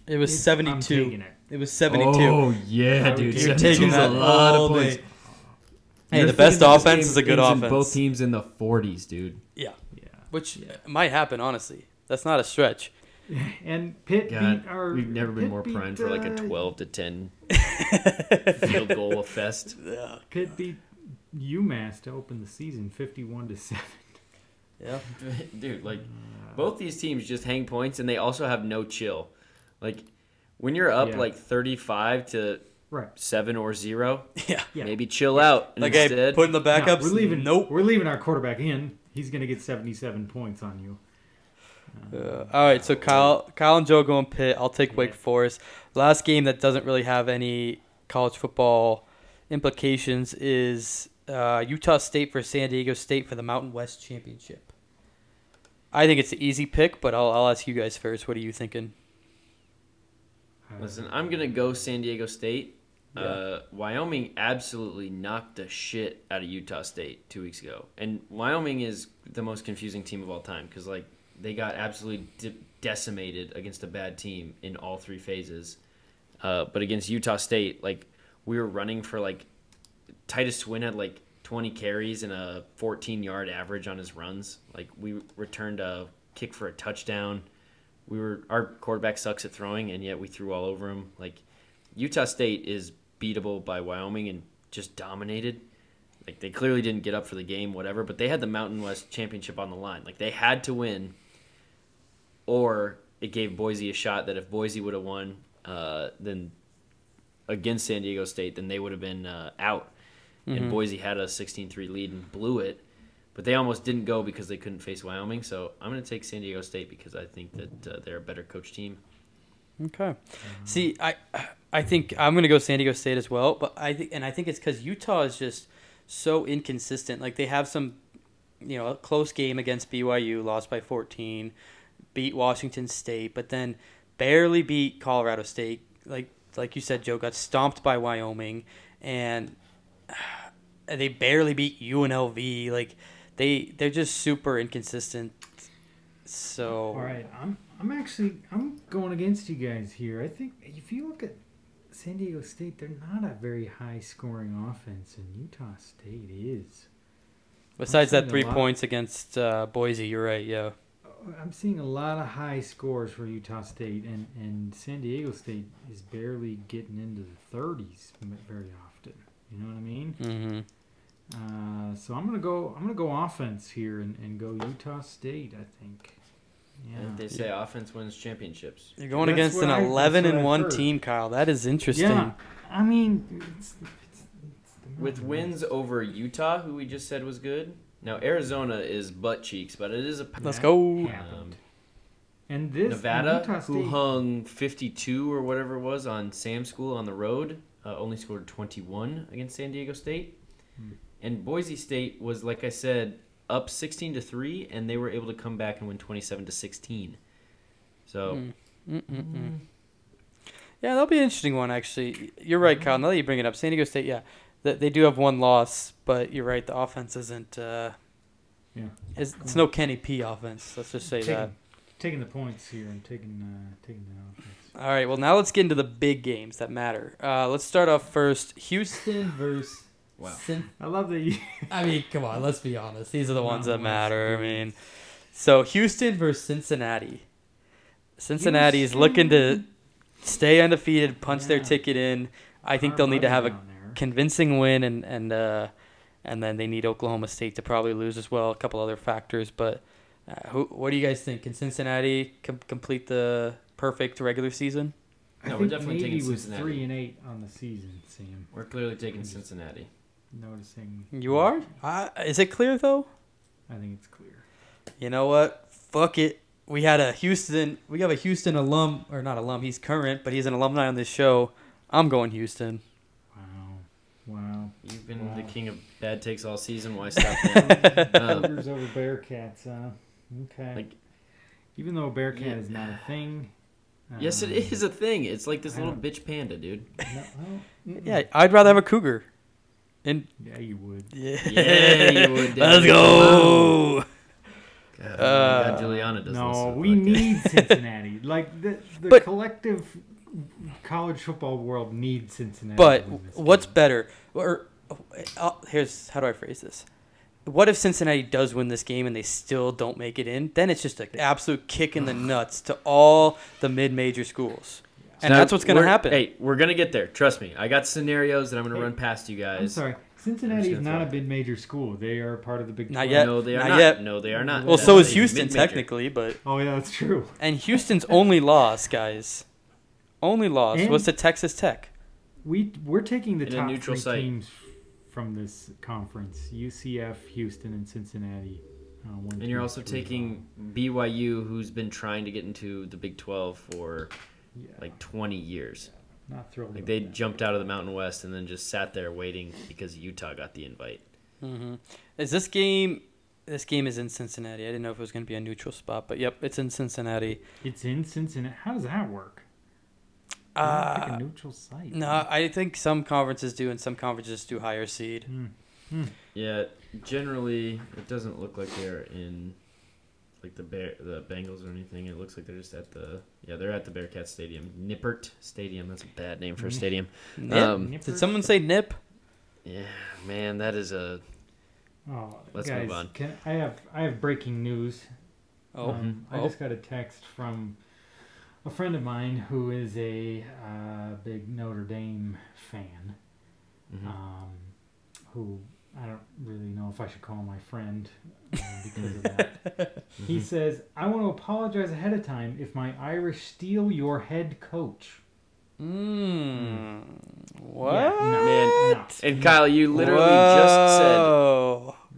It was It's- I'm 72. it. It was 72. Oh yeah, dude. You're 72 taking that a lot of points. day. Hey, the best thinking that this offense is a good offense. Both teams in the 40s, dude. Yeah, Yeah. which Yeah. might happen. Honestly, that's not a stretch. And Pitt God, beat our. we've never been Pitt more beat, primed for like a uh, 12 to 10 field goal fest. Yeah, Pitt beat UMass to open the season, fifty-one to seven. yeah. Dude, like Uh, both these teams just hang points and they also have no chill. Like when you're up Yeah. like 35 to Right. seven or zero. Yeah. Yeah. Maybe chill out Like, hey, instead. putting the No, backups. we're leaving. Nope. We're leaving our quarterback in. He's gonna get seventy-seven points on you. Uh, all right, so Kyle, Kyle and Joe going Pitt. I'll take Wake Forest. Last game that doesn't really have any college football implications is uh, Utah State for San Diego State for the Mountain West Championship. I think it's an easy pick, but I'll, I'll ask you guys first. What are you thinking? Uh, Listen, I'm gonna go San Diego State. Yeah. Uh, Wyoming absolutely knocked the shit out of Utah State two weeks ago, and Wyoming is the most confusing team of all time because like they got absolutely de- decimated against a bad team in all three phases. Uh, but against Utah State, like we were running for like Titus Swen had like 20 carries and a 14 yard average on his runs. Like we returned a kick for a touchdown. We were our quarterback sucks at throwing, and yet we threw all over him. Like Utah State is beatable by Wyoming and just dominated. Like they clearly didn't get up for the game, whatever, but they had the Mountain West Championship on the line. Like they had to win, or it gave Boise a shot that if Boise would have won, uh, then against San Diego State, then they would have been uh, out. And Boise had a 16-3 lead and blew it, but they almost didn't go because they couldn't face Wyoming. So I'm going to take San Diego State because I think that uh, they're a better coach team. Okay. Mm-hmm. See, I I think I'm gonna go San Diego State as well, but I think and I think it's because Utah is just so inconsistent. Like they have some, you know, a close game against BYU, lost by 14, beat Washington State, but then barely beat Colorado State. Like like you said, Joe got stomped by Wyoming, and they barely beat UNLV. Like they they're just super inconsistent. So All right, I'm I'm actually I'm going against you guys here. I think if you look at San Diego State, they're not a very high scoring offense, and Utah State is. besides that three points against uh, Boise, you're right. Yeah. I'm seeing a lot of high scores for Utah State, and, and San Diego State is barely getting into the 30s very often. You know what I mean? Mm-hmm. Uh, so I'm gonna go. I'm gonna go offense here and, and go Utah State. I think. Yeah. They say offense wins championships. You're going That's against an I- 11 and 1 heard. team, Kyle. That is interesting. Yeah. I mean, it's, it's, it's the With wins over Utah, who we just said was good. Now Arizona is butt cheeks, but it is a Let's go. happened. Um, and this Nevada, Utah who hung 52 or whatever it was on Sam School on the road, uh, only scored 21 against San Diego State. Hmm. And Boise State was, like I said, up 16 to three, and they were able to come back and win 27 to 16. So Mm. Yeah, that'll be an interesting one, actually. You're right, Kyle. Now that you bring it up, San Diego State, yeah, they, they do have one loss, but you're right. The offense isn't. Uh, Yeah. It's, it's no Kenny P offense. Let's just say taking, that. taking the points here and taking uh, taking the offense. All right. Well, now let's get into the big games that matter. Uh, let's start off first. Houston versus. Wow. Cin- I love that you. I mean, come on. Let's be honest. These are the ones that matter. I mean, so Houston versus Cincinnati. Cincinnati is looking to stay undefeated, punch their ticket in. I think Our they'll need to have a there. convincing win, and and uh, and then they need Oklahoma State to probably lose as well. A couple other factors, but uh, who, what do you guys think? Can Cincinnati com- complete the perfect regular season? I No, we're think definitely Navy taking was three and eight on the season. Sam, we're clearly taking Cincinnati. Noticing. You are? Uh, is it clear though? I think it's clear. You know what? Fuck it. We had a Houston. We have a Houston alum, or not alum. He's current, but he's an alumni on this show. I'm going Houston. Wow, wow. You've been Wow. the king of bad takes all season. Why stop now? Um, Tigers over Bearcats, huh? Okay. Like- Even though a Bearcat Yeah. is not a thing. yes, it um, is a thing. It's like this little bitch panda, dude. No, well. Yeah, I'd rather have a cougar. And Yeah, you would. yeah, Yeah, you would, Let's Dad. go. God, Uh, God, Juliana doesn't. No, listen we podcasts. need Cincinnati. like the the But- collective college football world needs Cincinnati. But to win this what's game. better? Or uh, here's how do I phrase this? What if Cincinnati does win this game and they still don't make it in? Then it's just an absolute kick in the nuts to all the mid-major schools, and Now, that's what's going to happen. Hey, we're gonna get there. Trust me. I got scenarios that I'm gonna Hey, run past you guys. I'm sorry. Cincinnati just is gonna not a throw mid-major school. They are part of the Big Not 12. yet. No, they are Not not. yet. No, they are not. well, That's so is Houston mid-major. technically, but Oh yeah, that's true. and Houston's only loss, guys, only loss And- was to Texas Tech. We we're taking the In top neutral three site. teams from this conference: UCF, Houston, and Cincinnati. Uh, one, And two, you're also three, taking BYU, who's been trying to get into the Big 12 for four. Yeah, like 20 years. not thrilled. Like they that. jumped out of the Mountain West and then just sat there waiting because Utah got the invite. hmm Is this game? This game is in Cincinnati. I didn't know if it was going to be a neutral spot, but yep, it's in Cincinnati. It's in Cincinnati. How does that work? They don't Uh, a neutral site. no, I think some conferences do, and some conferences do higher seed. Hmm. Yeah, generally it doesn't look like they're in like the bear the Bengals or anything. It looks like they're just at the yeah they're at the Bearcat Stadium, Nippert Stadium. That's a bad name for a stadium. Nip? Um, Did someone say nip? Yeah, man, that is a Oh, Let's guys, move on. Can, I have I have breaking news. Oh, Um, I Oh. just got a text from a friend of mine who is a uh, big Notre Dame fan. mhm. Um, who I don't really know if I should call my friend uh, because of that. He Mhm. says, "I want to apologize ahead of time if my Irish steal your head coach." Mmm. What? Yeah, no, Man, no, and no, Kyle, you literally just said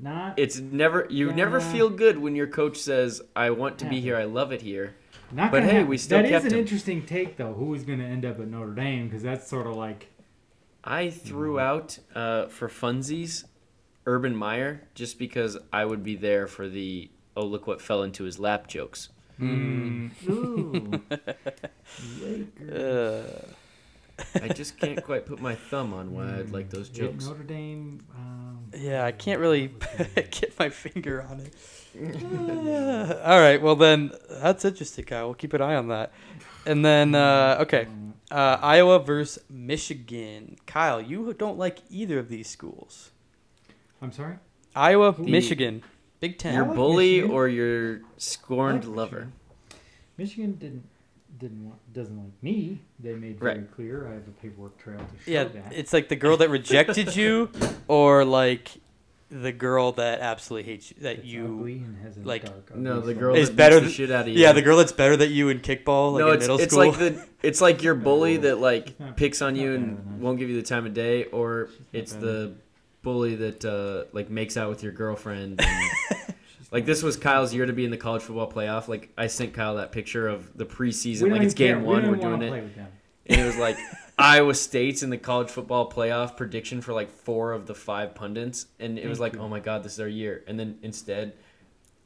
not it's never you never feel good when your coach says, "I want to be here. I love it here." Not But hey, happen. we still That is kept an him. interesting take, though. Who is going to end up at Notre Dame? Because that's sort of like I threw out uh, for funsies Urban Meyer just because I would be there for the "Oh look what fell into his lap" jokes. Mm. Mm. Ooh. Uh, I just can't quite put my thumb on why I'd like those Yeah, jokes. Notre Dame. Um, yeah, I can't really get my finger on it. Uh, all right, well then, that's interesting, Kyle. We'll keep an eye on that. And then, uh, okay, uh, Iowa versus Michigan. Kyle, you don't like either of these schools. I'm sorry. Iowa, The- Michigan, Big Ten. Your like bully Michigan. or your scorned like lover? Michigan. Michigan didn't didn't want, doesn't like me. They made very Right. clear. I have a paperwork trail to show Yeah, that. it's like the girl that rejected you, or like the girl that absolutely hates you. That It's you, ugly and has a like- dark, No, the girl Is that better beats the than- shit out of you. yeah, the girl that's better than you in kickball, like no, in it's middle it's school. like the it's like your bully that like picks on you and better than us. won't give you the time of day, or it's better. the bully that uh, like makes out with your girlfriend. And, like this was Kyle's year to be in the college football playoff. Like I sent Kyle that picture of the preseason, like it's even care. game one, we're doing it, and it was like Iowa State's in the college football playoff prediction for like four of the five pundits, and it was like, you. oh my god, this is our year. And then instead,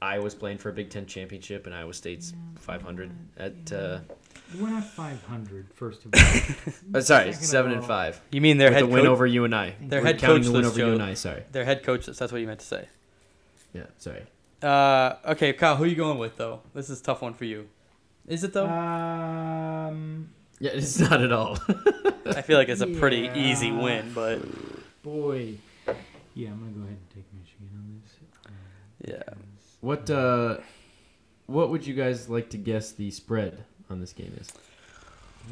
Iowa's playing for a Big Ten championship, and Iowa State's 500 at. Uh, We're not 500, first of all. uh, sorry, Second of seven and all, five. you mean their with head the win over you and I. Their We're head counting coach the win was over you Joe- and I. Sorry. Their head coach. That's what you meant to say. Yeah, sorry. Uh, okay, Kyle, who are you going with though? This is a tough one for you. Is it though? Um, Yeah, it's not at all. I feel like it's a pretty yeah. easy win, but boy. Yeah, I'm going to go ahead and take Michigan on this. Yeah. because- what uh, what would you guys like to guess the spread on this game is?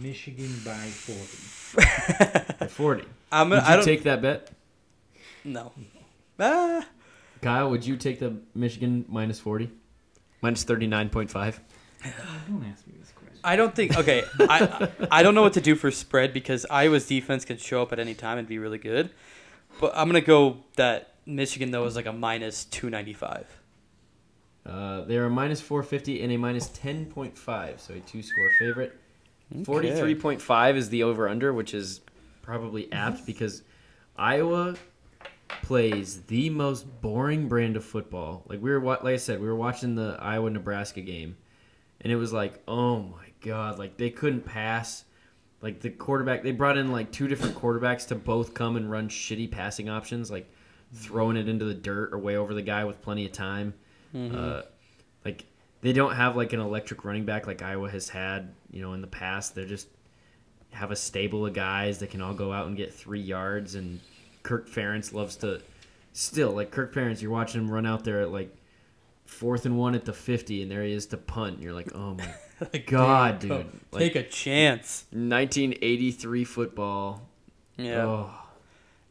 Michigan by 40. At Forty. I'm Would gonna. you I don't. take that bet? no. Ah. Kyle, would you take the Michigan minus forty? Minus thirty nine point five. Oh, don't ask me this question. I don't think. Okay, I I don't know what to do for spread because Iowa's defense can show up at any time and be really good. But I'm gonna go that Michigan though is like a minus two ninety five. Uh, they're a minus four fifty and a minus ten point five, so a two score favorite. Point five is the over under, which is probably apt because Iowa plays the most boring brand of football. Like we were, like I said, we were watching the Iowa Nebraska game, and it was like, oh my god, like they couldn't pass. Like the quarterback, they brought in like two different quarterbacks to both come and run shitty passing options, like throwing it into the dirt or way over the guy with plenty of time. Uh, like they don't have like an electric running back like Iowa has had, you know, in the past. They just have a stable of guys that can all go out and get three yards. And Kirk Ferentz loves to still like Kirk Ferentz. You're watching him run out there at like fourth and one at the fifty, and there he is to punt. And you're like, oh my Like, god, dude! go- take Like a chance. 1983 football. Yeah. Oh.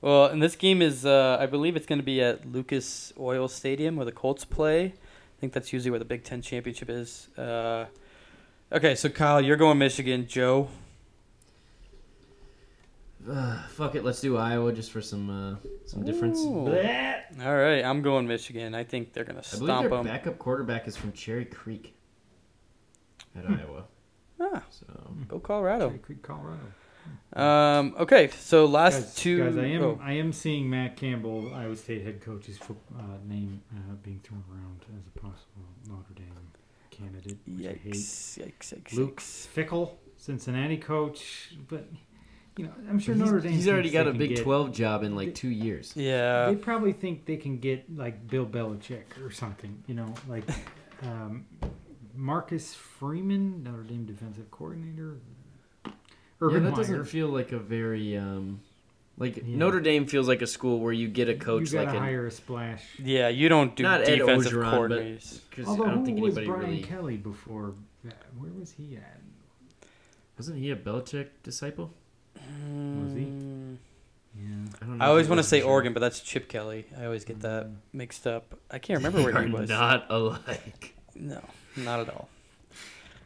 Well, and this game is, uh, I believe it's going to be at Lucas Oil Stadium where the Colts play. I think that's usually where the Big Ten championship is. Uh, okay, so Kyle, you're going Michigan. Joe, Uh, fuck it, let's do Iowa just for some uh, some difference. Ooh. All right, I'm going Michigan. I think they're gonna stomp them. I believe stomp their them. backup quarterback is from Cherry Creek at Iowa. Ah, So go Colorado. Cherry Creek, Colorado. Um, okay, so last guys, two. guys, I am oh, I am seeing Matt Campbell, Iowa State head coach's fo- uh, name uh, being thrown around as a possible Notre Dame candidate. Which yikes! Yikes! Yikes! Luke yikes. Fickell, Cincinnati coach, but you know I'm sure he's, Notre Dame. he's already got a Big get- Twelve job in like they- two years. Yeah. They probably think they can get like Bill Belichick or something, you know, like um, Marcus Freeman, Notre Dame defensive coordinator. Yeah, that Meyer. doesn't feel like a very um, like Yeah. Notre Dame feels like a school where you get a coach you like gotta an hire a splash. Yeah, you don't do Not Ed defensive Orgeron, but- coordinators. because Although I don't who think was Brian really Kelly before? that? Where was he at? wasn't he a Belichick disciple? Was he? Mm, Yeah. I don't know. I always want to say sure. Oregon, but that's Chip Kelly. I always get that Mm. mixed up. I can't remember where They he was. Not alike. No, not at all.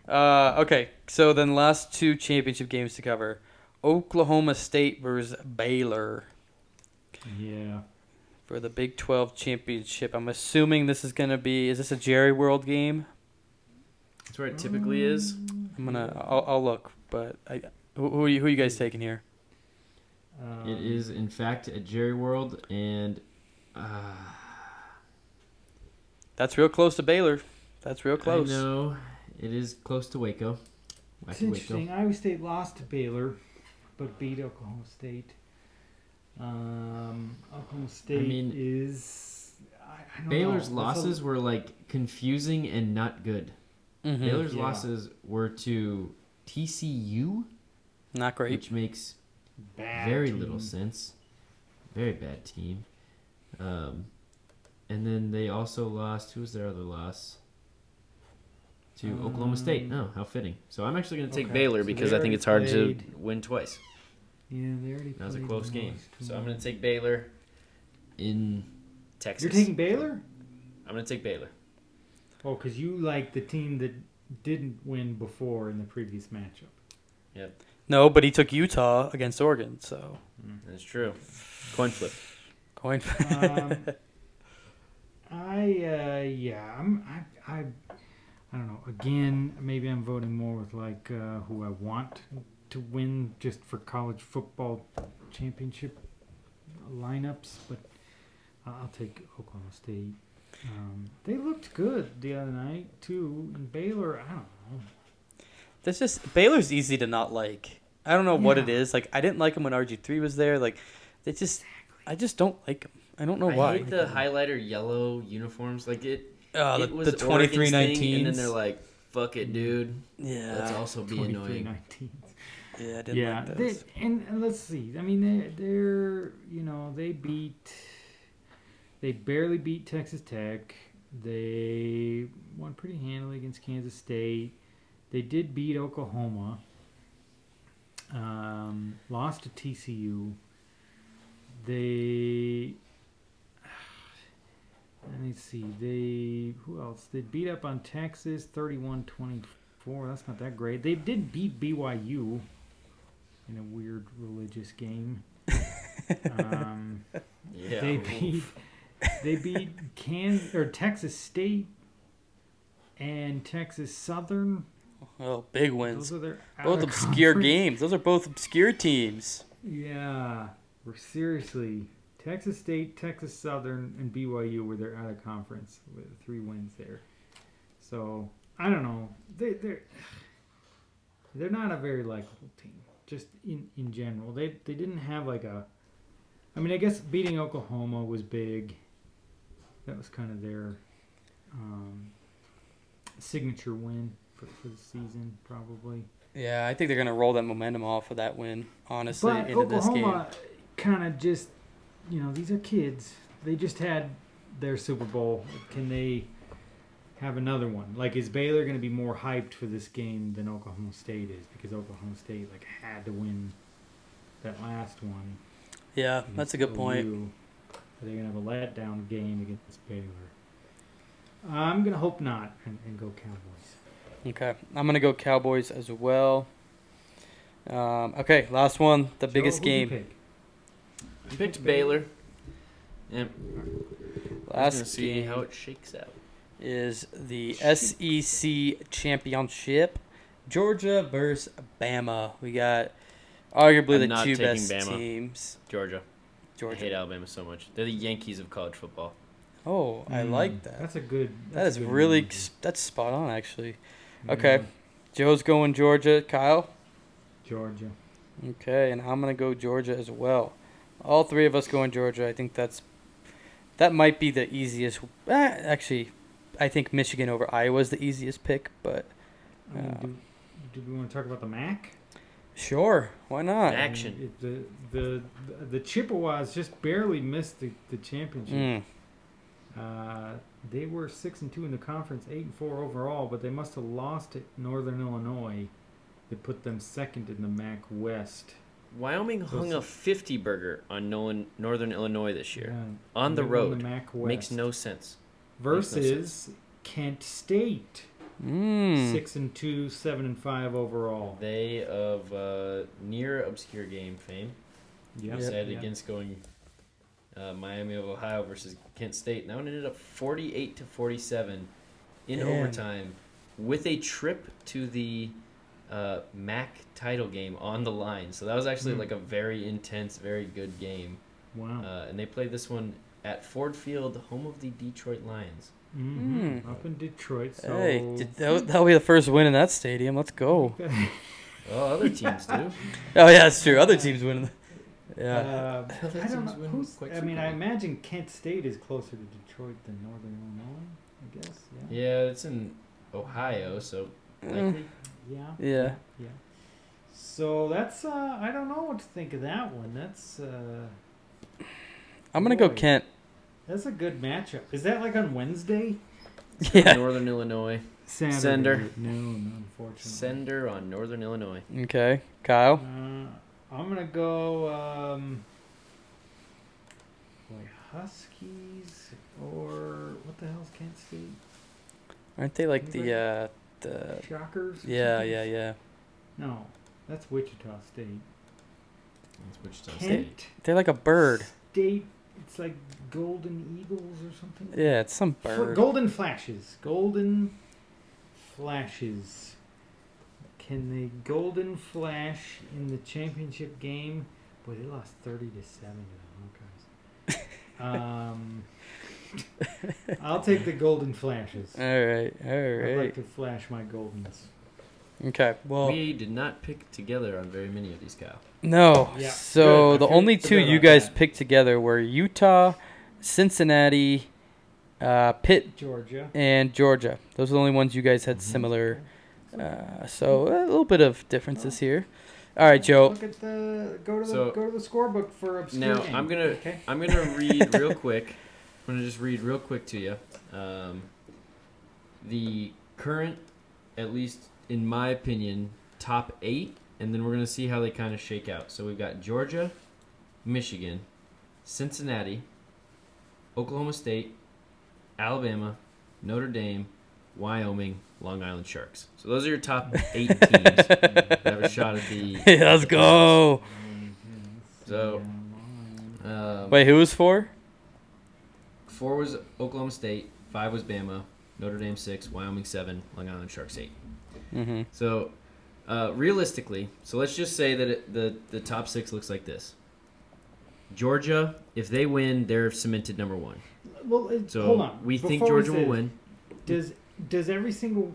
Uh, okay, so then last two championship games to cover: Oklahoma State versus Baylor Yeah. for the Big Twelve championship. I'm assuming this is gonna be. Is this a Jerry World game? That's where it typically is. I'm gonna. I'll, I'll look, but I. Who, who, are you, who are you guys taking here? Um, It is in fact at Jerry World, and uh, That's real close to Baylor. That's real close. I close. know it is close to Waco. It's Wacky interesting. Iowa State lost to Baylor, but beat Oklahoma State. Um, Oklahoma State I mean, is. I, I don't Baylor's know. That's a- losses were like confusing and not good. Mhm. Baylor's Yeah. losses were to TCU, Not great. which makes bad very team. little sense. Very bad team. Um, and then they also lost. Who was their other loss? To Oklahoma State. Um, No, how fitting. So I'm actually going to take okay, Baylor because they I think it's hard played- to win twice. Yeah, they already. Played. That was a close game. So I'm going to take Baylor in Texas. You're taking Baylor? I'm going to take Baylor. Oh, because you like the team that didn't win before in the previous matchup. Yep. No, but he took Utah against Oregon, so That's true. Coin flip. coin. Um, I uh, yeah, I'm I, I I don't know. Again, maybe I'm voting more with like uh, who I want to win just for college football championship lineups, but I- I'll take Oklahoma State. Um, they looked good the other night too, and Baylor. I don't know. That's just Baylor's easy to not like. I don't know what it is. Like I didn't like him when RG three was there. Like they just, I just don't like him. I don't know I why. I hate the highlighter yellow uniforms. Like it, Oh, it the, was the twenty three nineteen. and then they're like, "Fuck it, dude." yeah, Let's also be annoying. 19. yeah, I didn't yeah, like they, and, and let's see. I mean, they, they're you know they beat, they barely beat Texas Tech. They won pretty handily against Kansas State. They did beat Oklahoma. Um, lost to TCU. They. Let me see. They who else? They beat up on Texas 31-24. That's not that great. They did beat BYU in a weird religious game. um, Yeah. they beat they beat Kansas or Texas State and Texas Southern. Oh, big wins. Those are their Both obscure conference- games. Those are both obscure teams. Yeah, we're seriously Texas State, Texas Southern, and BYU were their out of conference with three wins there. So I don't know. They they're they're not a very likable team. Just in in general, they they didn't have like a. I mean, I guess beating Oklahoma was big. That was kind of their um, signature win for, for the season, probably. Yeah, I think they're gonna roll that momentum off of that win. Honestly, But into this game. Oklahoma kind of just, you know, these are kids. They just had their Super Bowl. Can they have another one? Like, is Baylor going to be more hyped for this game than Oklahoma State is? Because Oklahoma State like had to win that last one. Yeah, that's a good against point. OU. Are they going to have a letdown game against Baylor? I'm going to hope not and, and go Cowboys. Okay, I'm gonna go Cowboys as well. Um, okay, last one, the Joe, biggest game. Pick? I picked Baylor. And Last Last see game how it shakes out. is the SEC championship. Georgia versus Bama. We got arguably I'm the not two taking best Bama. teams. Georgia. I Georgia. hate Alabama so much. They're the Yankees of college football. Oh, I Mm, like that. That's a good. That's good really analogy. that's spot on actually. Yeah. Okay. Joe's going Georgia. Kyle. Georgia. Okay, and I'm gonna go Georgia as well. All three of us going Georgia. I think that's that might be the easiest. Eh, actually, I think Michigan over Iowa is the easiest pick, but I mean, Uh, do, do we want to talk about the MAC? sure, why not? Mac- Action. I mean, the, the the Chippewas just barely missed the, the championship. Mm. Uh, they were six and two in the conference, eight and four overall, but they must have lost at Northern Illinois. They put them second in the MAC West. Wyoming hung a 50 burger on Northern Illinois this year. Yeah, On the they won road. MAC West. Makes no sense. versus Kent State, Mm. six and two, seven and five overall. They of uh, near obscure game fame Yep, decided yep. against going uh, Miami of Ohio versus Kent State. And that one ended up 48 to 47 in Damn. overtime with a trip to the uh, MAC title game on the line. So that was actually Hmm. like a very intense, very good game. Wow. Uh, and they played this one at Ford Field, home of the Detroit Lions. hmm Mm. Up in Detroit. So Hey, did- that, that'll be the first win in that stadium. Let's go. Well, other teams do. Oh yeah, that's true. Other teams win. Yeah. Uh, I don't know. Who's, I mean, I imagine Kent State is closer to Detroit than Northern Illinois. I guess. Yeah. Yeah, it's in Ohio, so Mm. likely. Yeah. Yeah. Yeah. So that's uh, I don't know what to think of that one. That's uh, I'm gonna go Kent. that's a good matchup. Is that like on Wednesday? Yeah. Northern Illinois. Saturday. Sender. at noon, unfortunately. Sender on Northern Illinois. Okay, Kyle. Uh, I'm gonna go. Um, boy, Huskies or what the hell's Kent State? Aren't they like the uh the? Shockers? Yeah, something? yeah, yeah. No, that's Wichita State. That's Wichita Kent State. They're like a bird. State. It's like Golden Eagles or something. Yeah, it's some Fl- bird. Golden Flashes. Golden Flashes. Can they Golden Flash in the championship game? Boy, they lost thirty to seven to the Hawkeyes. um, I'll take the Golden Flashes. All right, all right. I'd like to flash my Goldens. Okay. Well, we did not pick together on very many of these, Kyle. no. Yeah, So good. The only two you guys that. picked together were Utah, Cincinnati, uh, Pitt, Georgia. and Georgia. Those are the only ones you guys had Mhm. similar. Uh, so a little bit of differences here. All right, Joe. Look at the go to the So- go to the scorebook for obscure Now. I'm gonna Okay. I'm gonna read real quick. I'm gonna just read real quick to you. Um, the current, at least in my opinion, top eight, and then we're gonna see how they kind of shake out. So we've got Georgia, Michigan, Cincinnati, Oklahoma State, Alabama, Notre Dame, Wyoming, Long Island Sharks. So those are your top eight teams that have a shot at the. Yeah, let's go. So, Um, Wait, who was four? Four was Oklahoma State. Five was Bama. Notre Dame six. Wyoming seven. Long Island Sharks eight. Mm-hmm. So, uh, realistically, so let's just say that it, the the top six looks like this. Georgia, if they win, they're cemented number one. Well, it, So hold on. we think Before we Georgia say will win. Does does every single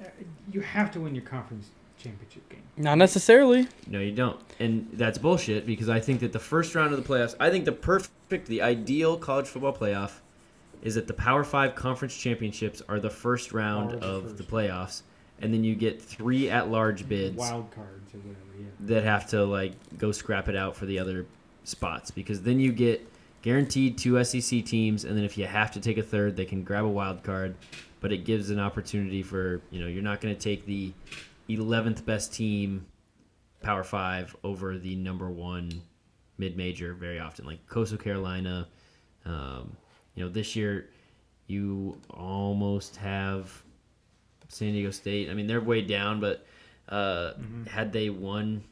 uh, you have to win your conference championship game? Not necessarily. No, you don't, and that's bullshit because I think that the first round of the playoffs, I think the perfect, the ideal college football playoff, is that the Power Five conference championships are the first round Are of first. the playoffs, and then you get three at-large bids. Wild cards or whatever. Yeah. that have to like go scrap it out for the other spots because then you get guaranteed two SEC teams, and then if you have to take a third, they can grab a wild card. But it gives an opportunity for you know you're not going to take the 11th best team, Power Five, over the number one mid major very often, like Coastal Carolina. Um, you know this year you almost have San Diego State. I mean they're way down, but Uh, Mhm. Had they won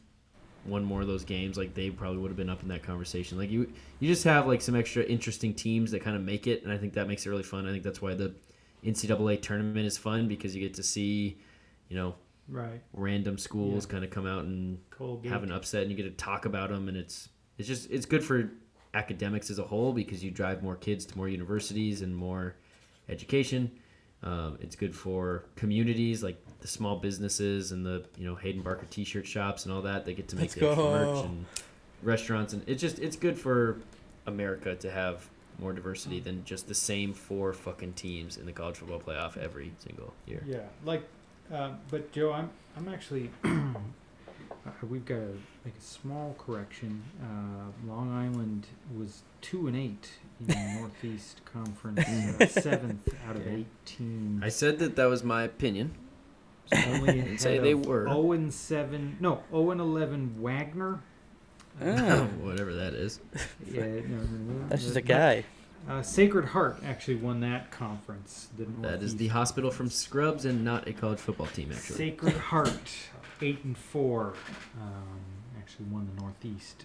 one more of those games, like they probably would have been up in that conversation. Like you, you just have like some extra interesting teams that kind of make it, and I think that makes it really fun. I think that's why the NCAA tournament is fun because you get to see, you know, Right. random schools Yeah. kind of come out and Colgate. have an upset, and you get to talk about them, and it's it's just it's good for academics as a whole because you drive more kids to more universities and more education. Um, it's good for communities like the small businesses and the you know Hayden Barker T-shirt shops and all that. They get to make Let's the extra go. merch and restaurants, and it's just it's good for America to have more diversity than just the same four fucking teams in the college football playoff every single year. Yeah, like, uh, but Joe, I'm I'm actually. uh, we've got to make a small correction. Uh, Long Island was two and eight in the Northeast Conference, uh, seventh out of eighteen. I said that that was my opinion. Only didn't say they were. Zero and seven. No, zero and eleven. Wagner. Oh. Whatever that is. Yeah, no, no, no, That's just a guy. Uh, Sacred Heart actually won that conference. The That is Northeast the hospital from Scrubs and not a college football team, actually. Sacred Heart, eight and four, um, actually won the Northeast.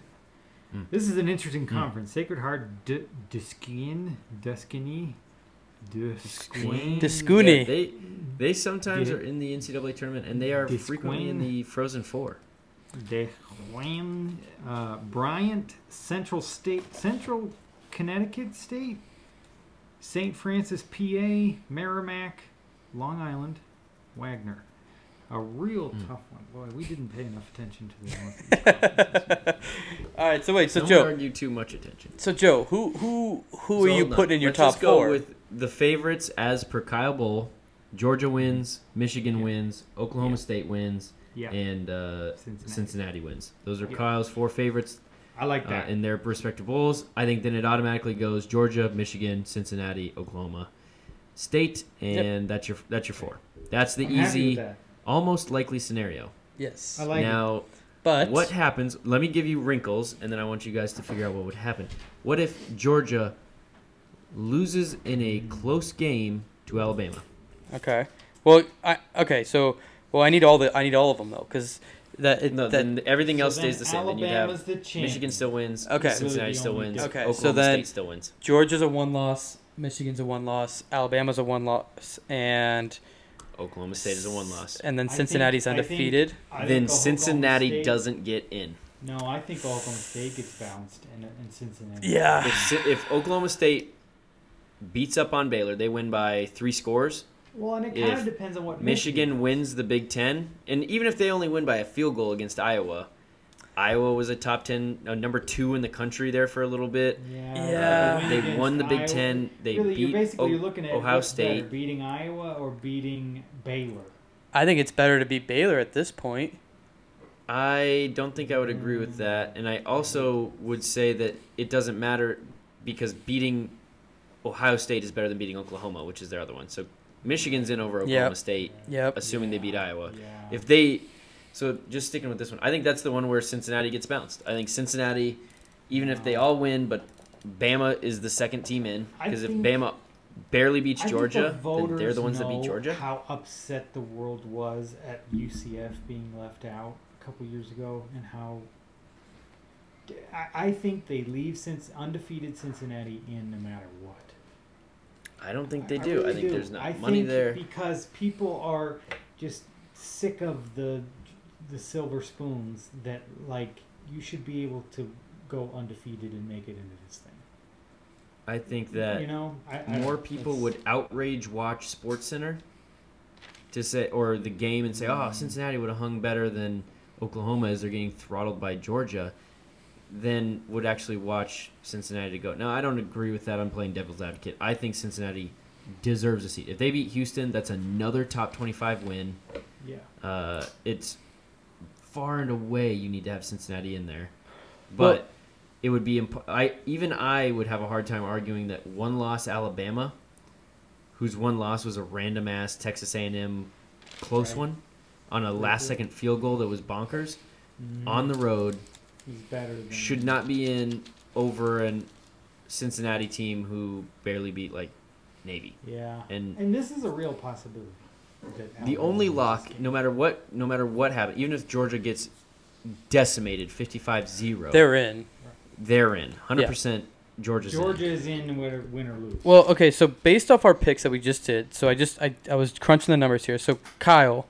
Mm. This is an interesting conference. Sacred Heart, D- Diskin, Duskini, Disquin. Discuni. Yeah, they they sometimes Did are in the NCAA tournament and they are frequently in the Frozen Four. Dejuan, uh, Bryant, Central State, Central Connecticut State, St. Francis, PA, Merrimack, Long Island, Wagner. A real Hmm. tough one. Boy, we didn't pay enough attention to the Northeast. All right, so wait, so Don't Joe, argue too much attention. so Joe, who who who So are you hold on. putting in your Let's top just go four? with the favorites as per Kyle Bowl. Georgia wins, Michigan Yeah. wins, Oklahoma Yeah. State wins, yeah, and uh, Cincinnati. Cincinnati wins. Those are Yeah. Kyle's four favorites I like uh, that. in their respective bowls. I think then it automatically goes Georgia, Michigan, Cincinnati, Oklahoma State, and that's your that's your four. That's the I'm easy, that. almost likely scenario. yes, I like it. now, but what happens? Let me give you wrinkles, and then I want you guys to figure out what would happen. What if Georgia loses in a close game to Alabama? Okay. Well, I okay. So, well, I need all the I need all of them though, because that it, No, that then everything else So stays then the same. Then you have the champ. Michigan still wins. Okay. Cincinnati Really still wins. Okay, Oklahoma so then- State still wins. Georgia's a one loss, Michigan's a one loss, Alabama's a one loss, and Oklahoma State is a one loss. and then I think- Cincinnati's I think- undefeated. I think Then Cincinnati State- doesn't get in. No, I think Oklahoma State gets bounced, and, and Cincinnati. Yeah. If, if Oklahoma State beats up on Baylor, they win by three scores. Well, and it kind of depends on what Michigan wins the Big Ten, and even if they only win by a field goal against Iowa, Iowa was a top ten, uh, number two in the country there for a little bit. Yeah. Yeah. win They against won the Big Iowa- Ten. They really, you're beat basically O- you're looking at Ohio what's better, State. beating Iowa or beating Baylor. I think it's better to beat Baylor at this point. I don't think I would agree with that, and I also would say that it doesn't matter because beating Ohio State is better than beating Oklahoma, which is their other one. So Michigan's in over Oklahoma Yep. State, Yep. assuming they beat Iowa. Yeah. If they, so just sticking with this one, I think that's the one where Cincinnati gets bounced. I think Cincinnati, even if they all win, but Bama is the second team in because if Bama barely beats I Georgia, the then they're the ones that beat Georgia. How upset the world was at UCF being left out a couple years ago, and how I, I think they leave since undefeated Cincinnati in no matter what. I don't think they do. I, really think do. there's not I money think there. because people are just sick of the the silver spoons that like you should be able to go undefeated and make it into this thing. I think that you know, I, I more people would outrage watch SportsCenter to say or the game and say, "Oh, Mm. Cincinnati would have hung better than Oklahoma as they're getting throttled by Georgia," than would actually watch Cincinnati to go. No, I don't agree with that. I'm playing devil's advocate. I think Cincinnati deserves a seat. If they beat Houston, that's another top 25 win. Yeah. Uh, it's far and away you need to have Cincinnati in there, Well- but it would be imp- I even I would have a hard time arguing that one loss Alabama, whose one loss was a random ass Texas A&M close Right. one, on a last second field goal that was bonkers Mhm. on the road he's better than should not be in over an Cincinnati team who barely beat like Navy Yeah. and And this is a real possibility. The only lock, no matter what, no matter what happens, even if Georgia gets decimated 55-0, They're in. they're in. 100% Georgia's in. Georgia is in win, win or lose. Well, okay, so based off our picks that we just did, so I just I, I was crunching the numbers here. So Kyle,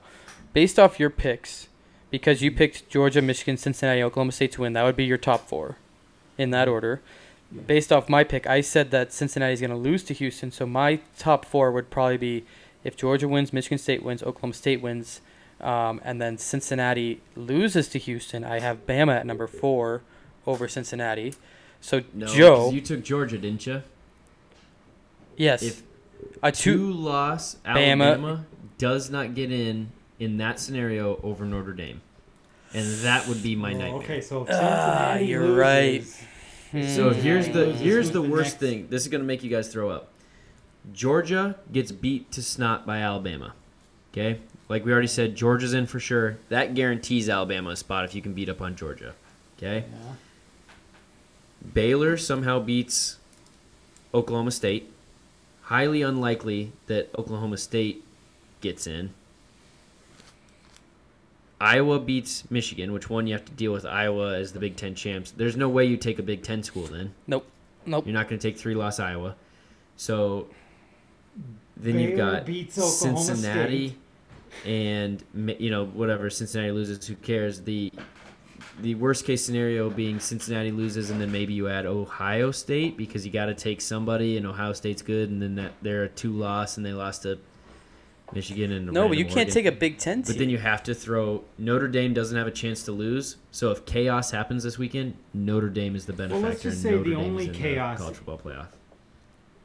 based off your picks, because you picked Georgia, Michigan, Cincinnati, Oklahoma State to win, that would be your top four, in that order. Based off my pick, I said that Cincinnati is going to lose to Houston, so my top four would probably be if Georgia wins, Michigan State wins, Oklahoma State wins, um, and then Cincinnati loses to Houston. I have Bama at number four over Cincinnati. So No, Joe, you took Georgia, didn't you? yes, If a two two. loss Bama- Alabama does not get in in that scenario over Notre Dame, and that would be my Oh, nightmare. Okay, so if Ah, Cincinnati you're loses, right. So Hmm. here's the Loses, here's the the worst next? thing. This is gonna make you guys throw up. Georgia gets beat to snot by Alabama. Okay, like we already said, Georgia's in for sure. That guarantees Alabama a spot if you can beat up on Georgia. Okay, Yeah. Baylor somehow beats Oklahoma State. Highly unlikely that Oklahoma State gets in. Iowa beats Michigan, which one you have to deal with Iowa as the Big Ten champs. There's no way you take a Big Ten school then. Nope. Nope. You're not going to take three loss Iowa. So then you've got beats Cincinnati State. and you know whatever Cincinnati loses. Who cares? The the worst case scenario being Cincinnati loses and then maybe you add Ohio State because you got to take somebody and Ohio State's good and then that they're a two loss and they lost to Michigan and No, but random you can't take a Big Ten team. But then you have to throw Notre Dame doesn't have a chance to lose. So if chaos happens this weekend, Notre Dame is the Well, benefactor. let's just say Notre the Dame only is the chaos- college football playoff.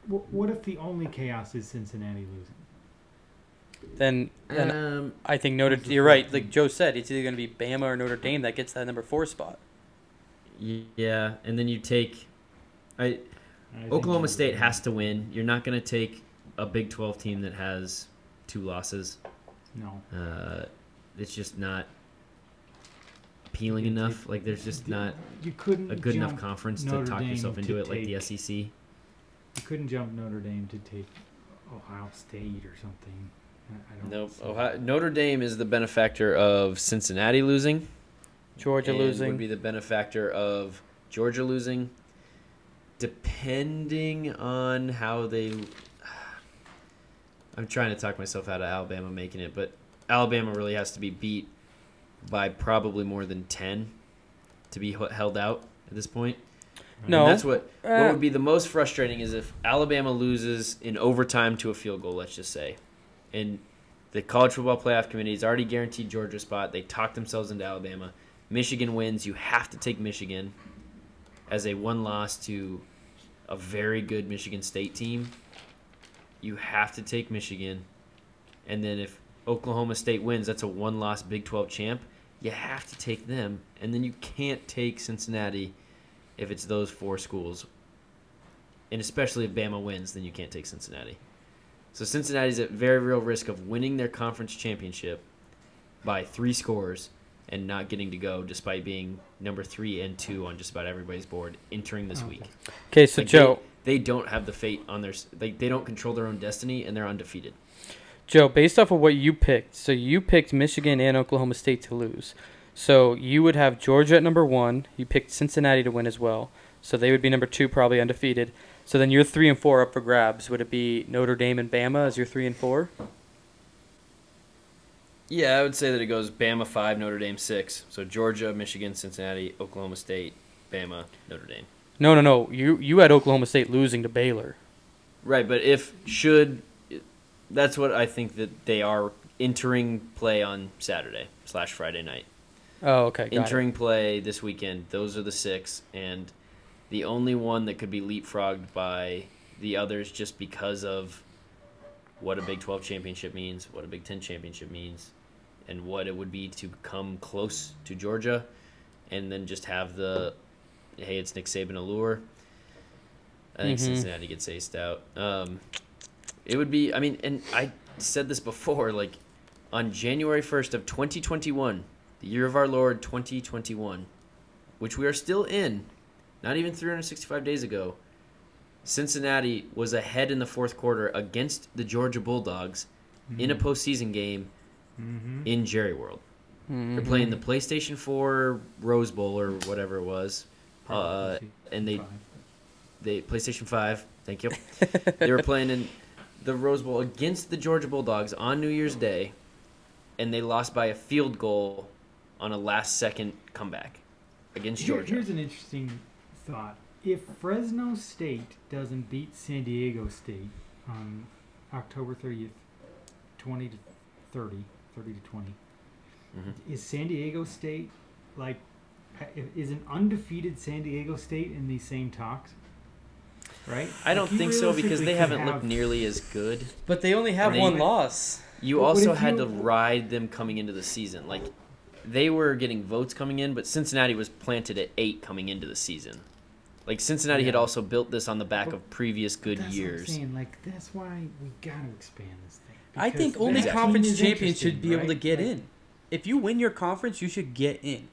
What if the only chaos is Cincinnati losing? then, then Um, I think Notre. You're right. fourth Like? Joe said, it's either going to be Bama or Notre Dame that gets that number four spot. yeah, and then you take, I I Oklahoma State has to win. You're not going to take a Big 12 team that has two losses. No. Uh, it's just not appealing You enough. take- Like there's just You- not You couldn't a good enough conference Notre to talk Dame yourself into to it like the SEC. You couldn't jump Notre Dame to take Ohio State or something. I- I don't Nope. Ohio, Notre Dame is the benefactor of Cincinnati losing. Georgia losing. would be the benefactor of Georgia losing, depending on how they. I'm trying to talk myself out of Alabama making it, but Alabama really has to be beat by probably more than ten to be held out at this point. No. And that's what what Uh, would be the most frustrating is if Alabama loses in overtime to a field goal, let's just say. And the college football playoff committee has already guaranteed Georgia spot. They talked themselves into Alabama. Michigan wins, you have to take Michigan as a one loss to a very good Michigan State team. You have to take Michigan. And then if Oklahoma State wins, that's a one loss Big 12 champ. You have to take them. And then you can't take Cincinnati if it's those four schools. And especially if Bama wins, then you can't take Cincinnati. So Cincinnati's at very real risk of winning their conference championship by three scores and not getting to go despite being number three and two on just about everybody's board entering this Okay. week. okay, so Like, Joe, they, they don't have the fate on their s- they, they don't control their own destiny and they're undefeated. Joe, based off of what you picked, so you picked Michigan and Oklahoma State to lose. So you would have Georgia at number one. You picked Cincinnati to win as well. So they would be number two, probably undefeated. So then your three and four up for grabs. Would it be Notre Dame and Bama as your three and four? Yeah, I would say that it goes Bama five, Notre Dame six. So Georgia, Michigan, Cincinnati, Oklahoma State, Bama, Notre Dame. No, no, no. You you had Oklahoma State losing to Baylor. Right, but if should that's what I think that they are entering play on Saturday slash Friday night. Oh, okay. Got it. entering play this weekend. Those are the six, and the only one that could be leapfrogged by the others just because of what a Big 12 championship means, what a Big 10 championship means, and what it would be to come close to Georgia, and then just have the hey, it's Nick Saban allure. I think Mhm. Cincinnati gets aced out. Um, it would be. I mean, and I said this before. Like on January first of 2021, the year of our Lord 2021, which we are still in, not even 365 days ago. Cincinnati was ahead in the fourth quarter against the Georgia Bulldogs, in a postseason game Mm-hmm. in Jerry World. They're playing the PlayStation 4 Rose Bowl or whatever it was. Uh, and they they PlayStation 5. Thank you. they were playing in the Rose Bowl against the Georgia Bulldogs on New Year's Day, and they lost by a field goal on a last second comeback against Here- Georgia. here's an interesting thought. If Fresno State doesn't beat San Diego State on October 30th, 20 to 30, 30 to 20, Mhm. is San Diego State like i- is an undefeated San Diego State in these same talks? Right? I don't Like, think so because they haven't looked nearly as good. But they only have And they- one loss. You But also had you- to ride them coming into the season. Like they were getting votes coming in, but Cincinnati was planted at eight coming into the season. Like Cincinnati had also built this on the back But of previous good That's years. What I'm saying. Like that's why we got to expand this thing. I think only conference champions should interesting, be able to get Like, in. If you win your conference, you should get in.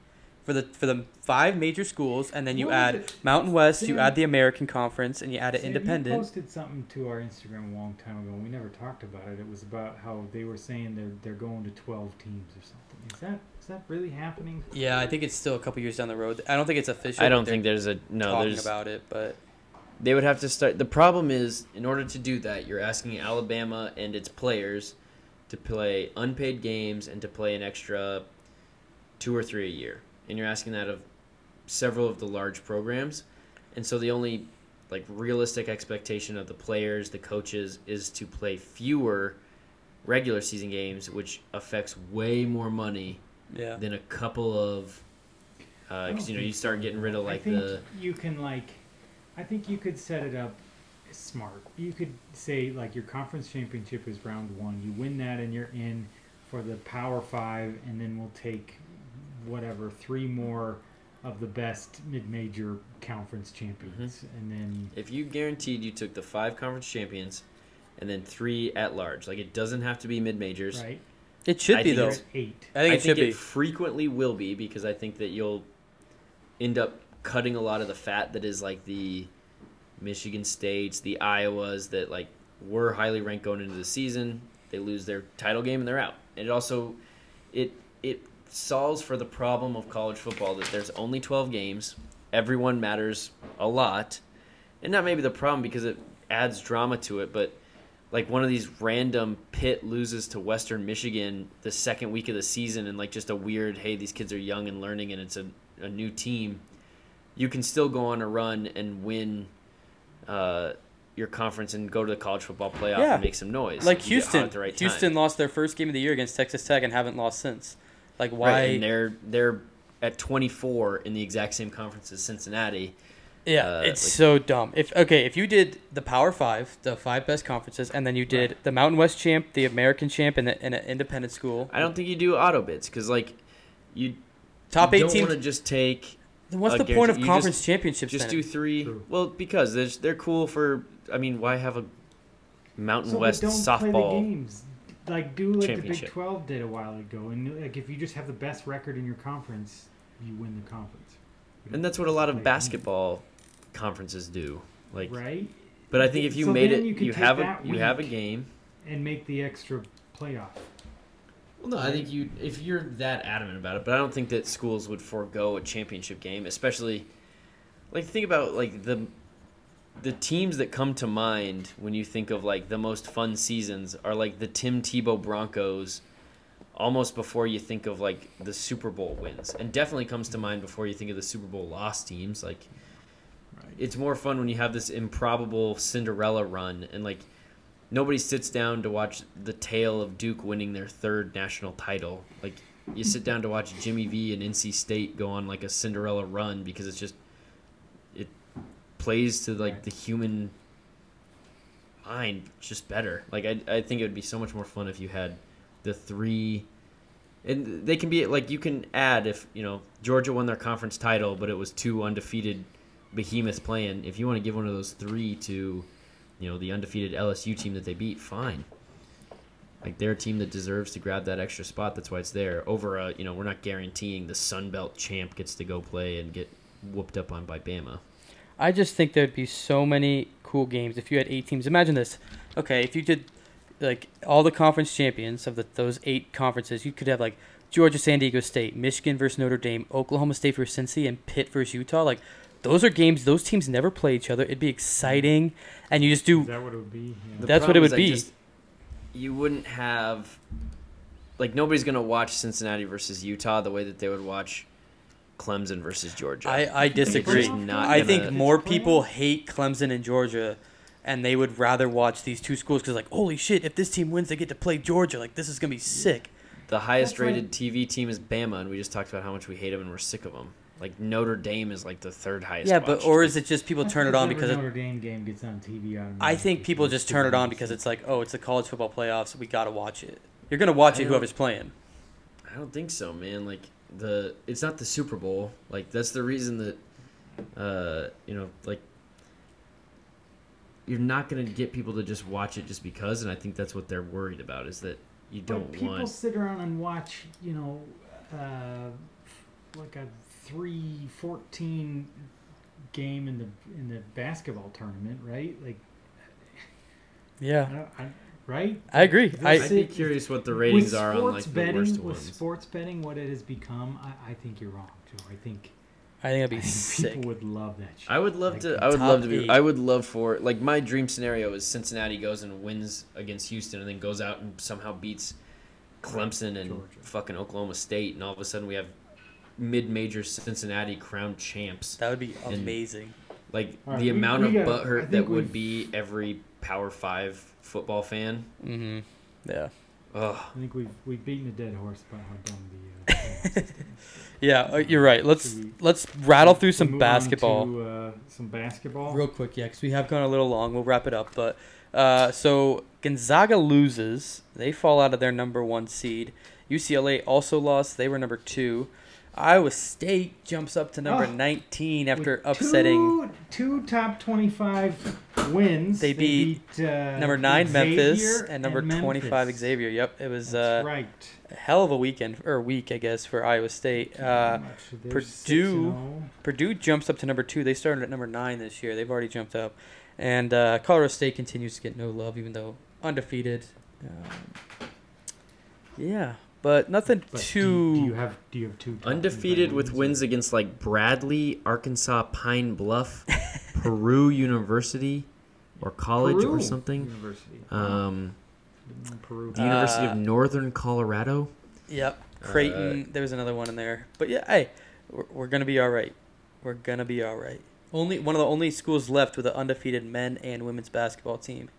For the for the five major schools, and then you What add? Mountain West, you add the American Conference, and you add an Sam, independent. You posted something to our Instagram a long time ago. and We never talked about it. It was about how they were saying they're they're going to twelve teams or something. Is that is that really happening? Yeah, I think it's still a couple years down the road. I don't think it's official. I don't think there's a no. talking There's about it, but they would have to start. The problem is, in order to do that, you're asking Alabama and its players to play unpaid games and to play an extra two or three a year, and you're asking that of several of the large programs, and so the only like realistic expectation of the players, the coaches, is to play fewer regular season games, which affects way more money yeah. than a couple of. Uh, because don't you know you start getting rid of like I think the you can like, I think you could set it up smart. You could say like your conference championship is round one. You win that and you're in for the Power Five, and then we'll take whatever three more of the best mid-major conference champions, Mm-hmm. and then if you guaranteed you took the five conference champions and then three at large, like it doesn't have to be mid majors. right, It should I be think though. it's- eight. I think it should be. frequently will be because I think that you'll end up cutting a lot of the fat that is like the Michigan States, the Iowas that like were highly ranked going into the season. They lose their title game and they're out. And it also it it solves for the problem of college football that there's only 12 games. Everyone matters a lot. And not maybe the problem because it adds drama to it, but like one of these random Pitt loses to Western Michigan the second week of the season, and like just a weird, hey, these kids are young and learning, and it's a, a new team. You can still go on a run and win uh, your conference and go to the college football playoff Yeah. and make some noise. Like You get hot Houston. right Houston time. lost their first game of the year against Texas Tech and haven't lost since. Like why? Right, and they're they're at 24 in the exact same conference as Cincinnati. Yeah, Uh, it's like- so dumb. If okay, if you did the Power Five, the five best conferences, and then you did the Mountain West champ, the American champ, and, the, and an independent school, I don't think you do auto bids because like you top you eight don't teams. want to just take Then what's uh, the point of you conference just- championships? Just then? do three. True. Well, because they're they're cool for. I mean, why have a Mountain So West but play the softball? Games. Like do like the Big. Twelve did a while ago, and like if you just have the best record in your conference, you win the conference. And that's what a lot of games. basketball conferences do. Like, right? but I think if you So made it, you you, have a you have a game. And make the extra playoff. Well, no, I think you if you're that adamant about it, but I don't think that schools would forego a championship game, especially like think about like the the teams that come to mind when you think of like the most fun seasons are like the Tim Tebow Broncos almost before you think of like the Super Bowl wins. And definitely comes to mind before you think of the Super Bowl lost teams like Right. it's more fun when you have this improbable Cinderella run and like nobody sits down to watch the tale of Duke winning their third national title. Like you sit down to watch Jimmy V and NC State go on like a Cinderella run because it's just plays to like the human mind just better. Like I I think it would be so much more fun if you had the three and they can be like you can add if you know Georgia won their conference title, but it was two undefeated behemoths playing. If you want to give one of those three to, you know, the undefeated LSU team that they beat, fine. Like they're a team that deserves to grab that extra spot. That's why it's there. Over a, you know, we're not guaranteeing the Sun Belt champ gets to go play and get whooped up on by Bama. I just think there'd be so many cool games if you had eight teams. Imagine this. Okay, if you did like all the conference champions of the, those eight conferences. You could have like Georgia, San Diego State, Michigan versus Notre Dame, Oklahoma State versus Cincy, and Pitt versus Utah. Like those are games. Those teams never play each other. It'd be exciting, and you just do. Is that what it would be? Yeah. That's what it would be. just- you wouldn't have like nobody's gonna watch Cincinnati versus Utah the way that they would watch Clemson versus Georgia. I, I disagree. just not I gonna- think more people hate Clemson and Georgia, and they would rather watch these two schools because, like, holy shit, if this team wins, they get to play Georgia. Like, this is gonna be sick. the highest That's like- rated TV team is Bama, and we just talked about how much we hate them and we're sick of them. Like Notre Dame is like the third highest. Yeah, but watched. or is it just people That's turn it on every because it, Notre Dame game gets on TV automatically. I think people just turn it on because it's like, oh, it's the college football playoffs. We gotta watch it. You're gonna watch I it, whoever's playing. I don't think so, man. Like the it's not the Super Bowl. Like that's the reason that uh you know like you're not gonna get people to just watch it just because, and I think that's what they're worried about is that you But don't people want. sit around and watch, you know, uh, like a 3-14 game in the in the basketball tournament, right? Like, I Yeah, don't, I, right? I agree. They'll I I'd be curious what the ratings are on sports like the betting, worst with sports betting, what it has become, I, I think you're wrong, Joe. I think, I think that'd I be think sick. people would love that shit. I would love Like to. I would love to be. eight. I would love for like my dream scenario is Cincinnati goes and wins against Houston, and then goes out and somehow beats Clemson and Georgia. fucking Oklahoma State, and all of a sudden we have mid-major Cincinnati crowned champs. That would be And- amazing. Like All right, the we- amount we of gotta- butthurt that would be every Power Five football fan. Mm-hmm. Yeah. Ugh. I think we've we've beaten a dead horse about how dumb the. Uh, system is. Yeah, uh, you're right. Let's we- let's rattle through some move on basketball. To, uh, some basketball. Real quick, yeah, because we have gone a little long. We'll wrap it up. But uh, so Gonzaga loses. They fall out of their number one seed. UCLA also lost. They were number two. Iowa State jumps up to number Oh. 19 after upsetting two, two top twenty-five wins. They beat uh, number nine Memphis and number Memphis. 25 Xavier. Yep, it was uh, right. a hell of a weekend or week, I guess, for Iowa State. Uh, How much? They're Purdue- oh. Purdue jumps up to number two. They started at number nine this year. They've already jumped up, and uh, Colorado State continues to get no love, even though undefeated. Um, yeah, but nothing But too. Do, do you have do you have two Undefeated with wins or- against like Bradley, Arkansas, Pine Bluff, Peru University, or college or Peru something. University. Um, Peru. the University Uh, of Northern Colorado. Yep, Creighton. there was another one in there, but yeah, hey, we're, we're gonna be all right. We're gonna be all right. Only one of the only schools left with an undefeated men and women's basketball team.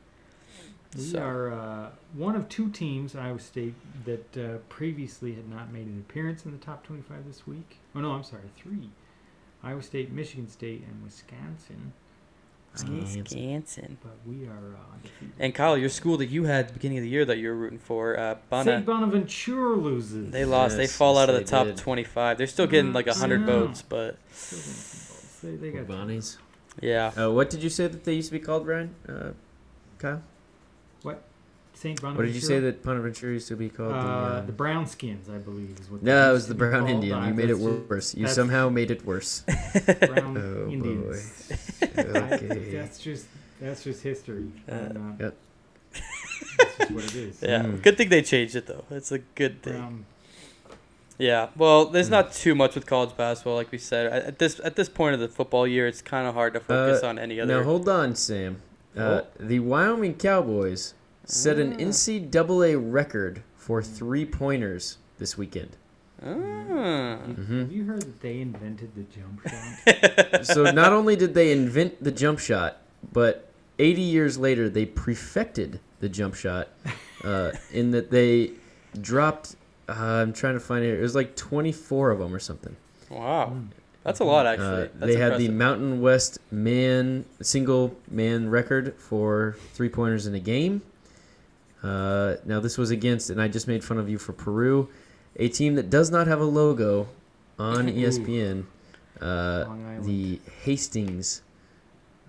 We So- are uh, one of two teams, Iowa State, that uh, previously had not made an appearance in the top 25 this week. Oh, no, I'm sorry, three. Iowa State, Michigan State, and Wisconsin. Wisconsin. but we are uh, undefeated. And Kyle, your school that you had at the beginning of the year that you were rooting for, uh, Bana, St. Bonaventure loses. they lost. they fall out of the top did. 25. They're still getting like I 100 know. votes, but Still getting votes. They, they got Bonnies. yeah. Uh, what did you say that they used to be called, Ryan? Uh, Kyle? St. Bonaventure. What did you say that Bonaventure used to be called? Uh, the, uh, the Brownskins, I believe, is what. they no, it was the Brown called. Indian. Uh, You made it worse. You that's- somehow made it worse. Brown Oh, Indians. Okay. I, that's just that's just history. Uh, I'm Yep. That's just what it is. Yeah, Mm. good thing they changed it though. It's a good thing. Brown, Yeah. Well, there's Mm. not too much with college basketball, like we said. At at this at this point of the football year, it's kind of hard to focus Uh, on any other. Now hold on, Sam. Uh, the Wyoming Cowboys set an Ah. NCAA record for three pointers this weekend. Ah. Mhm. Have you heard that they invented the jump shot? so not only did they invent the jump shot, but 80 years later they perfected the jump shot uh, in that they dropped. Uh, I'm trying to find it. It was like 24 of them or something. Wow, Mm. That's a lot Uh, actually. That's they had the. Mountain West man single man record for three pointers in a game. Uh, now this was against, and I just made fun of you for Peru, a team that does not have a logo on ESPN. Uh, the Hastings,